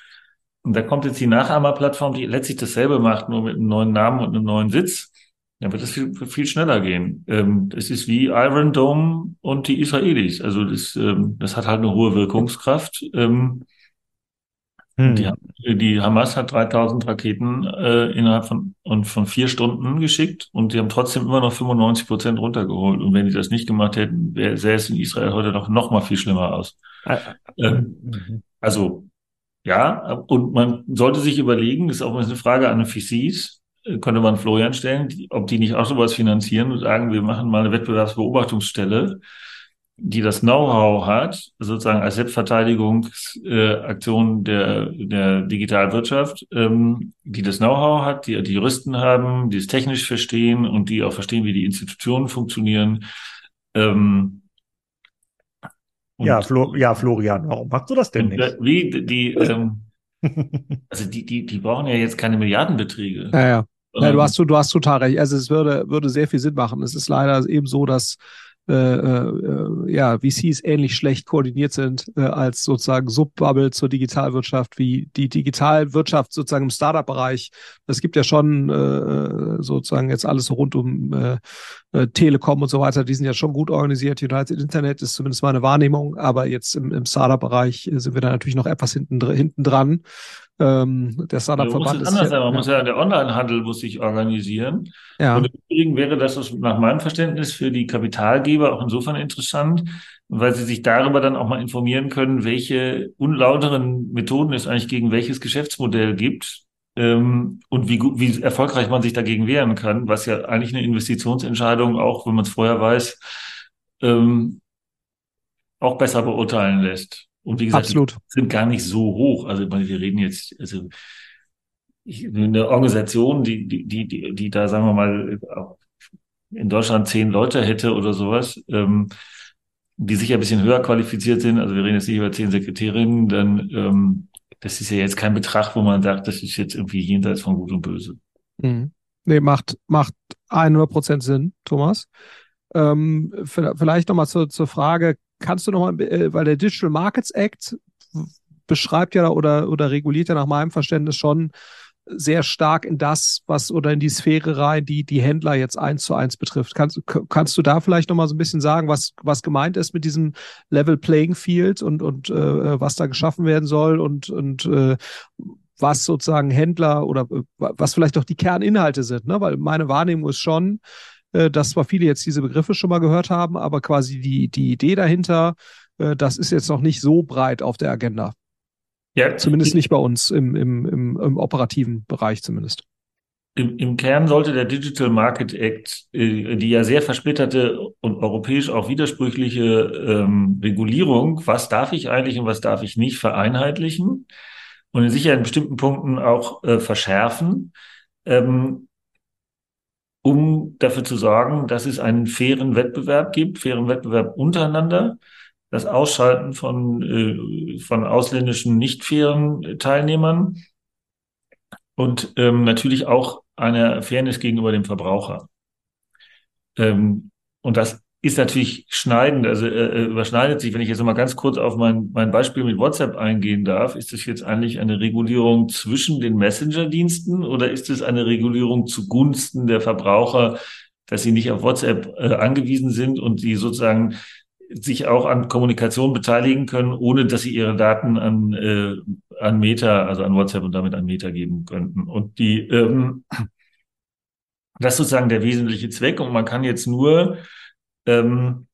Und da kommt jetzt die Nachahmerplattform, die letztlich dasselbe macht, nur mit einem neuen Namen und einem neuen Sitz dann wird es viel, viel schneller gehen. Ähm, es ist wie Iron Dome und die Israelis. Also das, ähm, das hat halt eine hohe Wirkungskraft. Ähm, hm. die, die, Hamas hat 3000 Raketen äh, innerhalb von, und von vier Stunden geschickt und die haben trotzdem immer noch 95 Prozent runtergeholt. Und wenn die das nicht gemacht hätten, sähe es in Israel heute noch, noch mal viel schlimmer aus. Ah, ähm, mhm. Also ja, und man sollte sich überlegen, das ist auch eine Frage an die VCs, könnte man Florian stellen, ob die nicht auch sowas finanzieren und sagen, wir machen mal eine Wettbewerbsbeobachtungsstelle, die das Know-how hat, sozusagen als Selbstverteidigungsaktion äh, der, der Digitalwirtschaft, ähm, die das Know-how hat, die, die Juristen haben, die es technisch verstehen und die auch verstehen, wie die Institutionen funktionieren. Ähm, ja, Flo, ja, Florian, warum machst du das denn nicht? Wie die, ähm, [laughs] also die, die, die brauchen ja jetzt keine Milliardenbeträge. Ja, ja. ja du, hast, du hast total recht. Also es würde, würde sehr viel Sinn machen. Es ist leider eben so, dass äh, äh, ja, VCs ähnlich schlecht koordiniert sind äh, als sozusagen Subbubble zur Digitalwirtschaft, wie die Digitalwirtschaft sozusagen im Startup-Bereich. Es gibt ja schon äh, sozusagen jetzt alles rund um äh, äh, Telekom und so weiter, die sind ja schon gut organisiert. United Internet ist zumindest meine Wahrnehmung, aber jetzt im, im Startup-Bereich sind wir da natürlich noch etwas hinten dran. Ähm, der Startup-Verband ist. Anders sein. Man ja, muss ja, der Onlinehandel muss sich organisieren. Ja. Und im Übrigen wäre das nach meinem Verständnis für die Kapitalgeber auch insofern interessant, weil sie sich darüber dann auch mal informieren können, welche unlauteren Methoden es eigentlich gegen welches Geschäftsmodell gibt ähm, und wie, wie erfolgreich man sich dagegen wehren kann, was ja eigentlich eine Investitionsentscheidung auch, wenn man es vorher weiß, ähm, auch besser beurteilen lässt. Und wie gesagt, Absolut. sind gar nicht so hoch. Also wir reden jetzt, also ich, eine Organisation, die, die, die, die da, sagen wir mal, in Deutschland zehn Leute hätte oder sowas, ähm, die sicher ein bisschen höher qualifiziert sind, also wir reden jetzt nicht über zehn Sekretärinnen, dann ähm, das ist ja jetzt kein Betrag, wo man sagt, das ist jetzt irgendwie jenseits von Gut und Böse. Mhm. Nee, macht, macht 100 Prozent Sinn, Thomas. Ähm, vielleicht nochmal zur, zur Frage, kannst du nochmal, äh, weil der Digital Markets Act beschreibt ja oder, oder reguliert ja nach meinem Verständnis schon sehr stark in das, was oder in die Sphäre rein, die die Händler jetzt eins zu eins betrifft. Kannst, kannst du da vielleicht nochmal so ein bisschen sagen, was, was gemeint ist mit diesem Level Playing Field und, und äh, was da geschaffen werden soll und, und äh, was sozusagen Händler oder äh, was vielleicht auch die Kerninhalte sind, ne? Weil meine Wahrnehmung ist schon, dass zwar viele jetzt diese Begriffe schon mal gehört haben, aber quasi die, die Idee dahinter, äh, das ist jetzt noch nicht so breit auf der Agenda. Ja, zumindest nicht bei uns im, im, im, im operativen Bereich zumindest. Im, Im Kern sollte der Digital Market Act, äh, die ja sehr versplitterte und europäisch auch widersprüchliche ähm, Regulierung, was darf ich eigentlich und was darf ich nicht, vereinheitlichen und in sicher in bestimmten Punkten auch äh, verschärfen. Ähm, um dafür zu sorgen, dass es einen fairen Wettbewerb gibt, fairen Wettbewerb untereinander, das Ausschalten von, äh, von ausländischen nicht fairen Teilnehmern und ähm, natürlich auch eine Fairness gegenüber dem Verbraucher. Ähm, und das ist natürlich schneidend, also äh, äh, überschneidet sich. Wenn ich jetzt mal ganz kurz auf mein, mein Beispiel mit WhatsApp eingehen darf, ist das jetzt eigentlich eine Regulierung zwischen den Messenger-Diensten oder ist es eine Regulierung zugunsten der Verbraucher, dass sie nicht auf WhatsApp äh, angewiesen sind und die sozusagen sich auch an Kommunikation beteiligen können, ohne dass sie ihre Daten an, äh, an Meta, also an WhatsApp und damit an Meta geben könnten. Und die, ähm, das ist sozusagen der wesentliche Zweck. Und man kann jetzt nur ähm,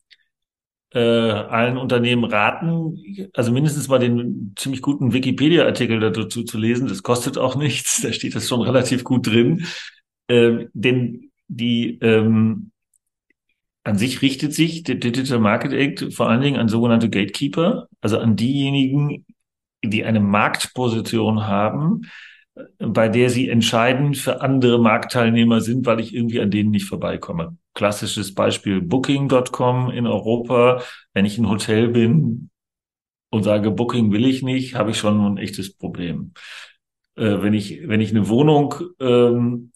äh, allen Unternehmen raten, also mindestens mal den ziemlich guten Wikipedia-Artikel dazu zu lesen. Das kostet auch nichts, da steht das schon relativ gut drin. Ähm, denn die ähm, an sich richtet sich der Digital Market Act vor allen Dingen an sogenannte Gatekeeper, also an diejenigen, die eine Marktposition haben, bei der sie entscheidend für andere Marktteilnehmer sind, weil ich irgendwie an denen nicht vorbeikomme. Klassisches Beispiel Booking.com in Europa. Wenn ich ein Hotel bin und sage, Booking will ich nicht, habe ich schon ein echtes Problem. Äh, wenn ich, wenn ich eine Wohnung ähm,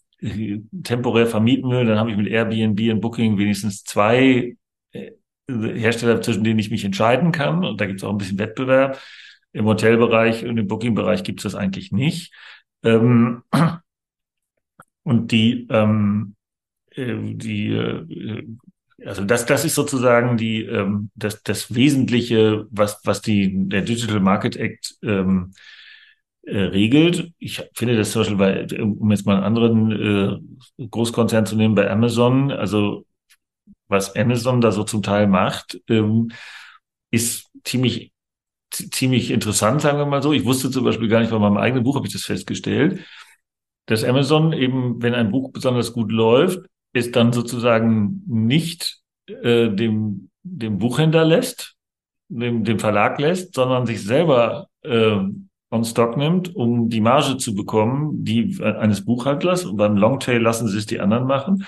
temporär vermieten will, dann habe ich mit Airbnb und Booking wenigstens zwei äh, Hersteller, zwischen denen ich mich entscheiden kann. Und da gibt es auch ein bisschen Wettbewerb. Im Hotelbereich und im Booking-Bereich gibt es das eigentlich nicht. Ähm, und die, ähm, äh, die, äh, also das, das ist sozusagen die, ähm, das, das Wesentliche, was, was die, der Digital Market Act ähm, äh, regelt. Ich finde das zum Beispiel bei, um jetzt mal einen anderen äh, Großkonzern zu nehmen, bei Amazon, also was Amazon da so zum Teil macht, ähm, ist ziemlich ziemlich interessant, sagen wir mal so. Ich wusste zum Beispiel gar nicht, bei meinem eigenen Buch habe ich das festgestellt, dass Amazon eben, wenn ein Buch besonders gut läuft, es dann sozusagen nicht äh, dem, dem Buchhändler lässt, dem, dem Verlag lässt, sondern sich selber äh, on Stock nimmt, um die Marge zu bekommen, die eines Buchhandlers. Und beim Longtail lassen sie es die anderen machen.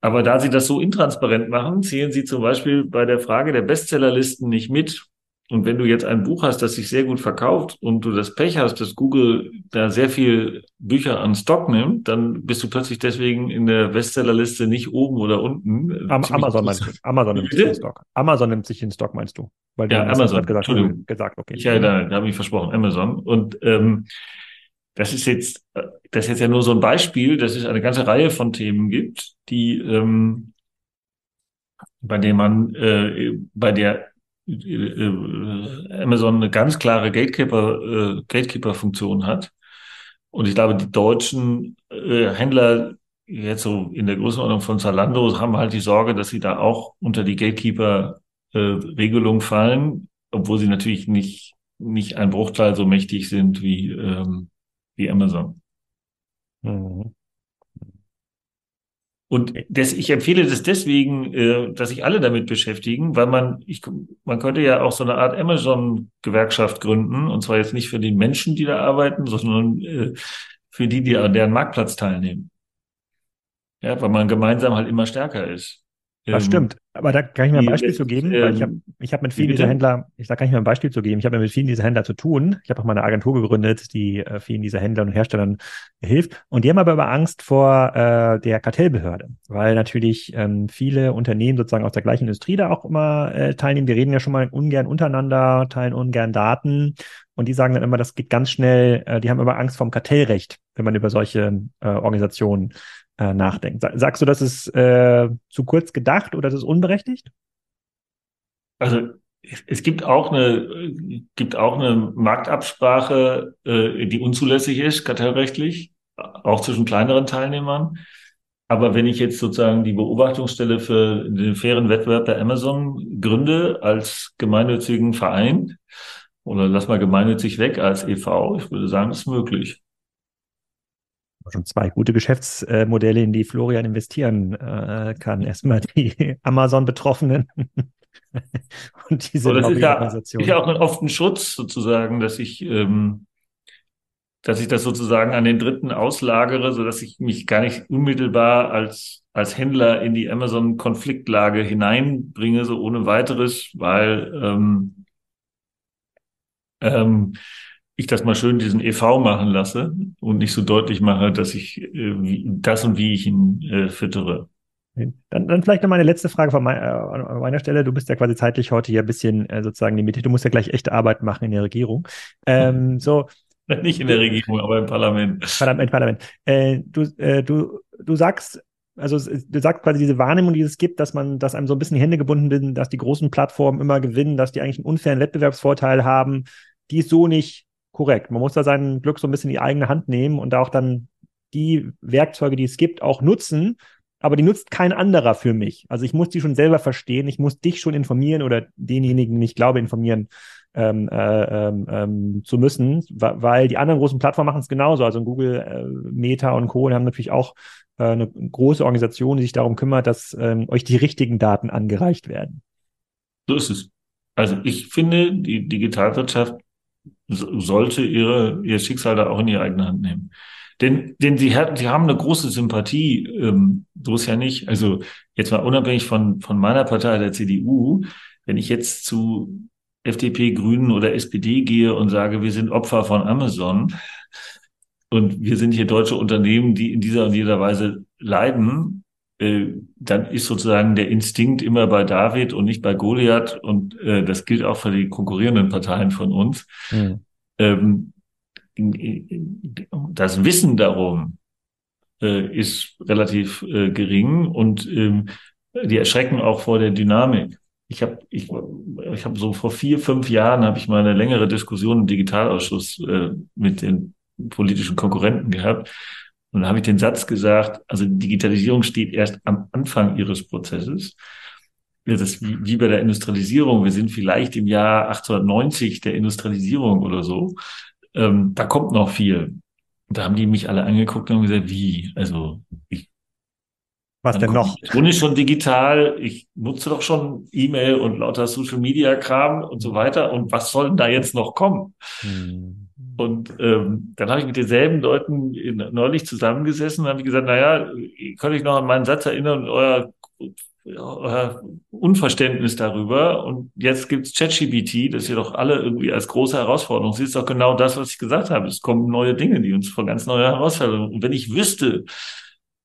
aber da Sie das so intransparent machen, zählen Sie zum Beispiel bei der Frage der Bestsellerlisten nicht mit. Und wenn du jetzt ein Buch hast, das sich sehr gut verkauft und du das Pech hast, dass Google da sehr viel Bücher an Stock nimmt, dann bist du plötzlich deswegen in der Bestsellerliste nicht oben oder unten. Am, Amazon meinst du? Amazon nimmt sich in Stock. Amazon nimmt sich in Stock, meinst du? Weil ja, Amazon. Gesagt, Entschuldigung. gesagt, okay. Ich, ja, da, da habe ich versprochen, Amazon. Und ähm, das ist jetzt, das ist jetzt ja nur so ein Beispiel, dass es eine ganze Reihe von Themen gibt, die ähm, bei denen man äh, bei der Amazon eine ganz klare Gatekeeper, äh, Gatekeeper-Funktion hat. Und ich glaube, die deutschen äh, Händler jetzt so in der Größenordnung von Zalando haben halt die Sorge, dass sie da auch unter die Gatekeeper-Regelung äh, fallen, obwohl sie natürlich nicht, nicht ein Bruchteil so mächtig sind wie, ähm, wie Amazon. Mhm. Und das, ich empfehle das deswegen, äh, dass sich alle damit beschäftigen, weil man, ich, man könnte ja auch so eine Art Amazon-Gewerkschaft gründen, und zwar jetzt nicht für die Menschen, die da arbeiten, sondern äh, für die, die an deren Marktplatz teilnehmen. Ja, weil man gemeinsam halt immer stärker ist. Das ähm, stimmt. Aber da kann ich mir ein Beispiel zu geben, weil ich habe ähm, ich hab mit vielen dieser Händler, ich, da kann ich mir ein Beispiel zu geben, ich habe mit vielen dieser Händler zu tun. Ich habe auch mal eine Agentur gegründet, die äh, vielen dieser Händlern und Herstellern hilft. Und die haben aber immer Angst vor äh, der Kartellbehörde, weil natürlich ähm, viele Unternehmen sozusagen aus der gleichen Industrie da auch immer äh, teilnehmen. Die reden ja schon mal ungern untereinander, teilen ungern Daten. Und die sagen dann immer, das geht ganz schnell, äh, die haben immer Angst vom Kartellrecht, wenn man über solche äh, Organisationen äh, nachdenkt. Sagst du, das ist äh, zu kurz gedacht oder das ist unberechtigt? Also es gibt auch eine, gibt auch eine Marktabsprache, äh, die unzulässig ist, kartellrechtlich, auch zwischen kleineren Teilnehmern. Aber wenn ich jetzt sozusagen die Beobachtungsstelle für den fairen Wettbewerb der Amazon gründe als gemeinnützigen Verein oder lass mal gemeinnützig weg als EV, ich würde sagen, ist möglich schon zwei gute Geschäftsmodelle, in die Florian investieren äh, kann. Erstmal die [laughs] Amazon-Betroffenen [laughs] und diese so, das ist ja, ist ja auch oft ein Schutz sozusagen, dass ich, ähm, dass ich das sozusagen an den Dritten auslagere, so dass ich mich gar nicht unmittelbar als als Händler in die Amazon-Konfliktlage hineinbringe, so ohne weiteres, weil ähm, ähm, ich das mal schön diesen EV machen lasse und nicht so deutlich mache, dass ich äh, das und wie ich ihn äh, füttere. Dann, dann vielleicht noch mal eine letzte Frage von mein, äh, an meiner Stelle. Du bist ja quasi zeitlich heute hier ein bisschen äh, sozusagen die Mitte. Du musst ja gleich echte Arbeit machen in der Regierung. Ähm, [laughs] so. Nicht in der Regierung, aber im Parlament. Parlament, Parlament. Äh, du, äh, du, du sagst, also du sagst quasi diese Wahrnehmung, die es gibt, dass man, dass einem so ein bisschen die Hände gebunden sind, dass die großen Plattformen immer gewinnen, dass die eigentlich einen unfairen Wettbewerbsvorteil haben, die ist so nicht korrekt. Man muss da sein Glück so ein bisschen in die eigene Hand nehmen und auch dann die Werkzeuge, die es gibt, auch nutzen. Aber die nutzt kein anderer für mich. Also ich muss die schon selber verstehen. Ich muss dich schon informieren oder denjenigen, den ich glaube, informieren ähm, äh, ähm, ähm zu müssen, weil die anderen großen Plattformen machen es genauso. Also Google, äh, Meta und Co. haben natürlich auch äh, eine große Organisation, die sich darum kümmert, dass ähm, euch die richtigen Daten angereicht werden. So ist es. Also ich finde, die Digitalwirtschaft sollte ihre, ihr Schicksal da auch in die eigene Hand nehmen. Denn, denn sie, hat, sie haben eine große Sympathie, ähm, so ist ja nicht. Also jetzt mal unabhängig von, von meiner Partei, der CDU, wenn ich jetzt zu FDP, Grünen oder SPD gehe und sage, wir sind Opfer von Amazon und wir sind hier deutsche Unternehmen, die in dieser und jeder Weise leiden, dann ist sozusagen der Instinkt immer bei David und nicht bei Goliath. Und äh, das gilt auch für die konkurrierenden Parteien von uns. Mhm. Ähm, das Wissen darum äh, ist relativ äh, gering und ähm, die erschrecken auch vor der Dynamik. Ich habe ich, ich hab so vor vier, fünf Jahren habe ich mal eine längere Diskussion im Digitalausschuss äh, mit den politischen Konkurrenten gehabt. Und dann habe ich den Satz gesagt, also Digitalisierung steht erst am Anfang ihres Prozesses. Das ist wie, bei der Industrialisierung. Wir sind vielleicht im Jahr 1890 der Industrialisierung oder so. Ähm, da kommt noch viel. Da haben die mich alle angeguckt und haben gesagt, wie? Also ich was denn noch? Ich tue schon digital, ich nutze doch schon E-Mail und lauter Social Media Kram und so weiter. Und was soll denn da jetzt noch kommen? Hm. Und ähm, dann habe ich mit denselben Leuten in, neulich zusammengesessen und habe gesagt, naja, könnt ich noch an meinen Satz erinnern, euer, euer Unverständnis darüber. Und jetzt gibt's ChatGPT, das ihr doch alle irgendwie als große Herausforderung. Sie ist doch genau das, was ich gesagt habe. Es kommen neue Dinge, die uns vor ganz neue Herausforderungen. Und wenn ich wüsste,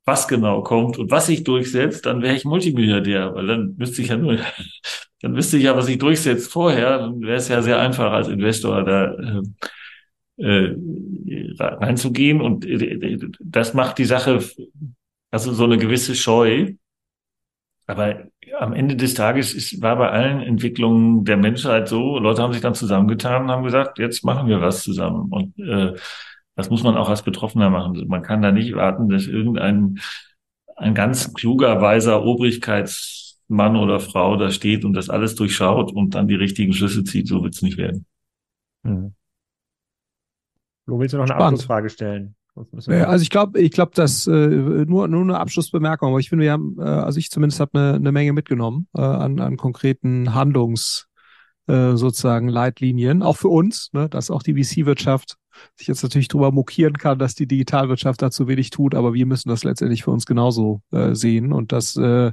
was genau kommt und was sich durchsetzt, dann wäre ich Multimilliardär, weil dann müsste ich ja nur, [laughs] dann wüsste ich ja, was sich durchsetzt vorher, dann wäre es ja sehr einfach als Investor da äh, äh, reinzugehen. Und äh, das macht die Sache, also so eine gewisse Scheu. Aber am Ende des Tages ist, war bei allen Entwicklungen der Menschheit so, Leute haben sich dann zusammengetan und haben gesagt, jetzt machen wir was zusammen. Und äh, das muss man auch als Betroffener machen. Man kann da nicht warten, dass irgendein ein ganz kluger, weiser Obrigkeitsmann oder Frau da steht und das alles durchschaut und dann die richtigen Schlüsse zieht. So wird es nicht werden. Mhm. Wo willst du noch eine Spannend. Abschlussfrage stellen? Also ich glaube, ich glaube, dass äh, nur nur eine Abschlussbemerkung, aber ich finde, wir haben, äh, also ich zumindest habe eine, eine Menge mitgenommen äh, an, an konkreten Handlungs äh, sozusagen Leitlinien, auch für uns, ne, dass auch die VC-Wirtschaft sich jetzt natürlich drüber mokieren kann, dass die Digitalwirtschaft dazu wenig tut, aber wir müssen das letztendlich für uns genauso äh, sehen und das äh,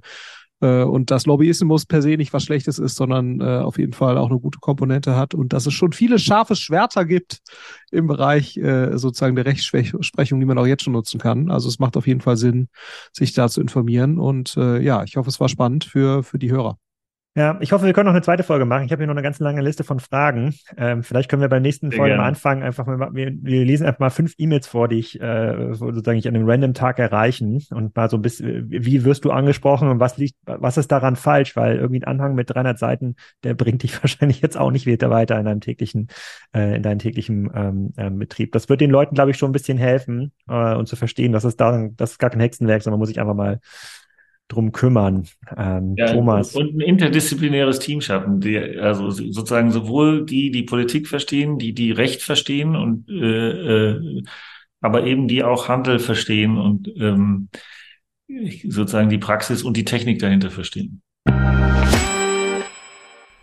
äh, und dass Lobbyismus per se nicht was Schlechtes ist, sondern äh, auf jeden Fall auch eine gute Komponente hat und dass es schon viele scharfe Schwerter gibt im Bereich äh, sozusagen der Rechtsprechung, die man auch jetzt schon nutzen kann. Also es macht auf jeden Fall Sinn, sich da zu informieren und äh, ja, ich hoffe, es war spannend für, für die Hörer. Ja, ich hoffe, wir können noch eine zweite Folge machen. Ich habe hier noch eine ganz lange Liste von Fragen. Ähm, vielleicht können wir beim nächsten Sehr Folge mal anfangen. Einfach mal, wir, wir lesen einfach mal fünf E-Mails vor, die ich äh, sozusagen ich an einem random Tag erreichen und mal so ein bisschen, wie wirst du angesprochen und was liegt, was ist daran falsch? Weil irgendwie ein Anhang mit 300 Seiten, der bringt dich [laughs] wahrscheinlich jetzt auch nicht wieder weiter in deinem täglichen, äh, in deinem täglichen ähm, ähm, Betrieb. Das wird den Leuten, glaube ich, schon ein bisschen helfen äh, und zu verstehen, dass es da, das ist gar kein Hexenwerk, sondern man muss sich einfach mal drum kümmern. Ähm, ja, Thomas. Und ein interdisziplinäres Team schaffen, die, also sozusagen sowohl die, die Politik verstehen, die, die Recht verstehen und äh, äh, aber eben die auch Handel verstehen und ähm, sozusagen die Praxis und die Technik dahinter verstehen.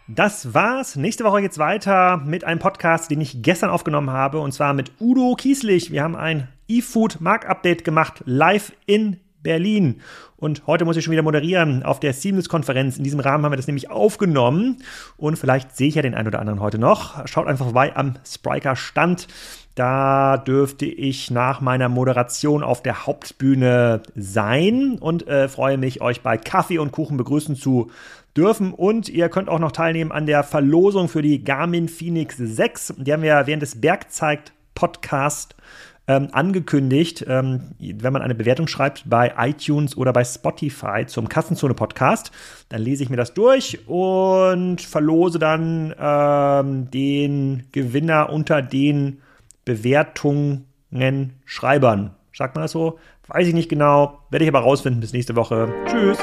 Das war's. Nächste Woche geht's weiter mit einem Podcast, den ich gestern aufgenommen habe, und zwar mit Udo Kieslich. Wir haben ein E-Food Mark Update gemacht, live in Berlin. Und heute muss ich schon wieder moderieren auf der Seamless-Konferenz. In diesem Rahmen haben wir das nämlich aufgenommen. Und vielleicht sehe ich ja den einen oder anderen heute noch. Schaut einfach vorbei am Spriker-Stand. Da dürfte ich nach meiner Moderation auf der Hauptbühne sein und äh, freue mich, euch bei Kaffee und Kuchen begrüßen zu dürfen. Und ihr könnt auch noch teilnehmen an der Verlosung für die Garmin Phoenix 6. Die haben wir während des Bergzeigt Podcast ähm, angekündigt, ähm, wenn man eine Bewertung schreibt bei iTunes oder bei Spotify zum Kassenzone Podcast, dann lese ich mir das durch und verlose dann ähm, den Gewinner unter den Bewertungen Schreibern. Sagt man das so? Weiß ich nicht genau. Werde ich aber rausfinden bis nächste Woche. Tschüss.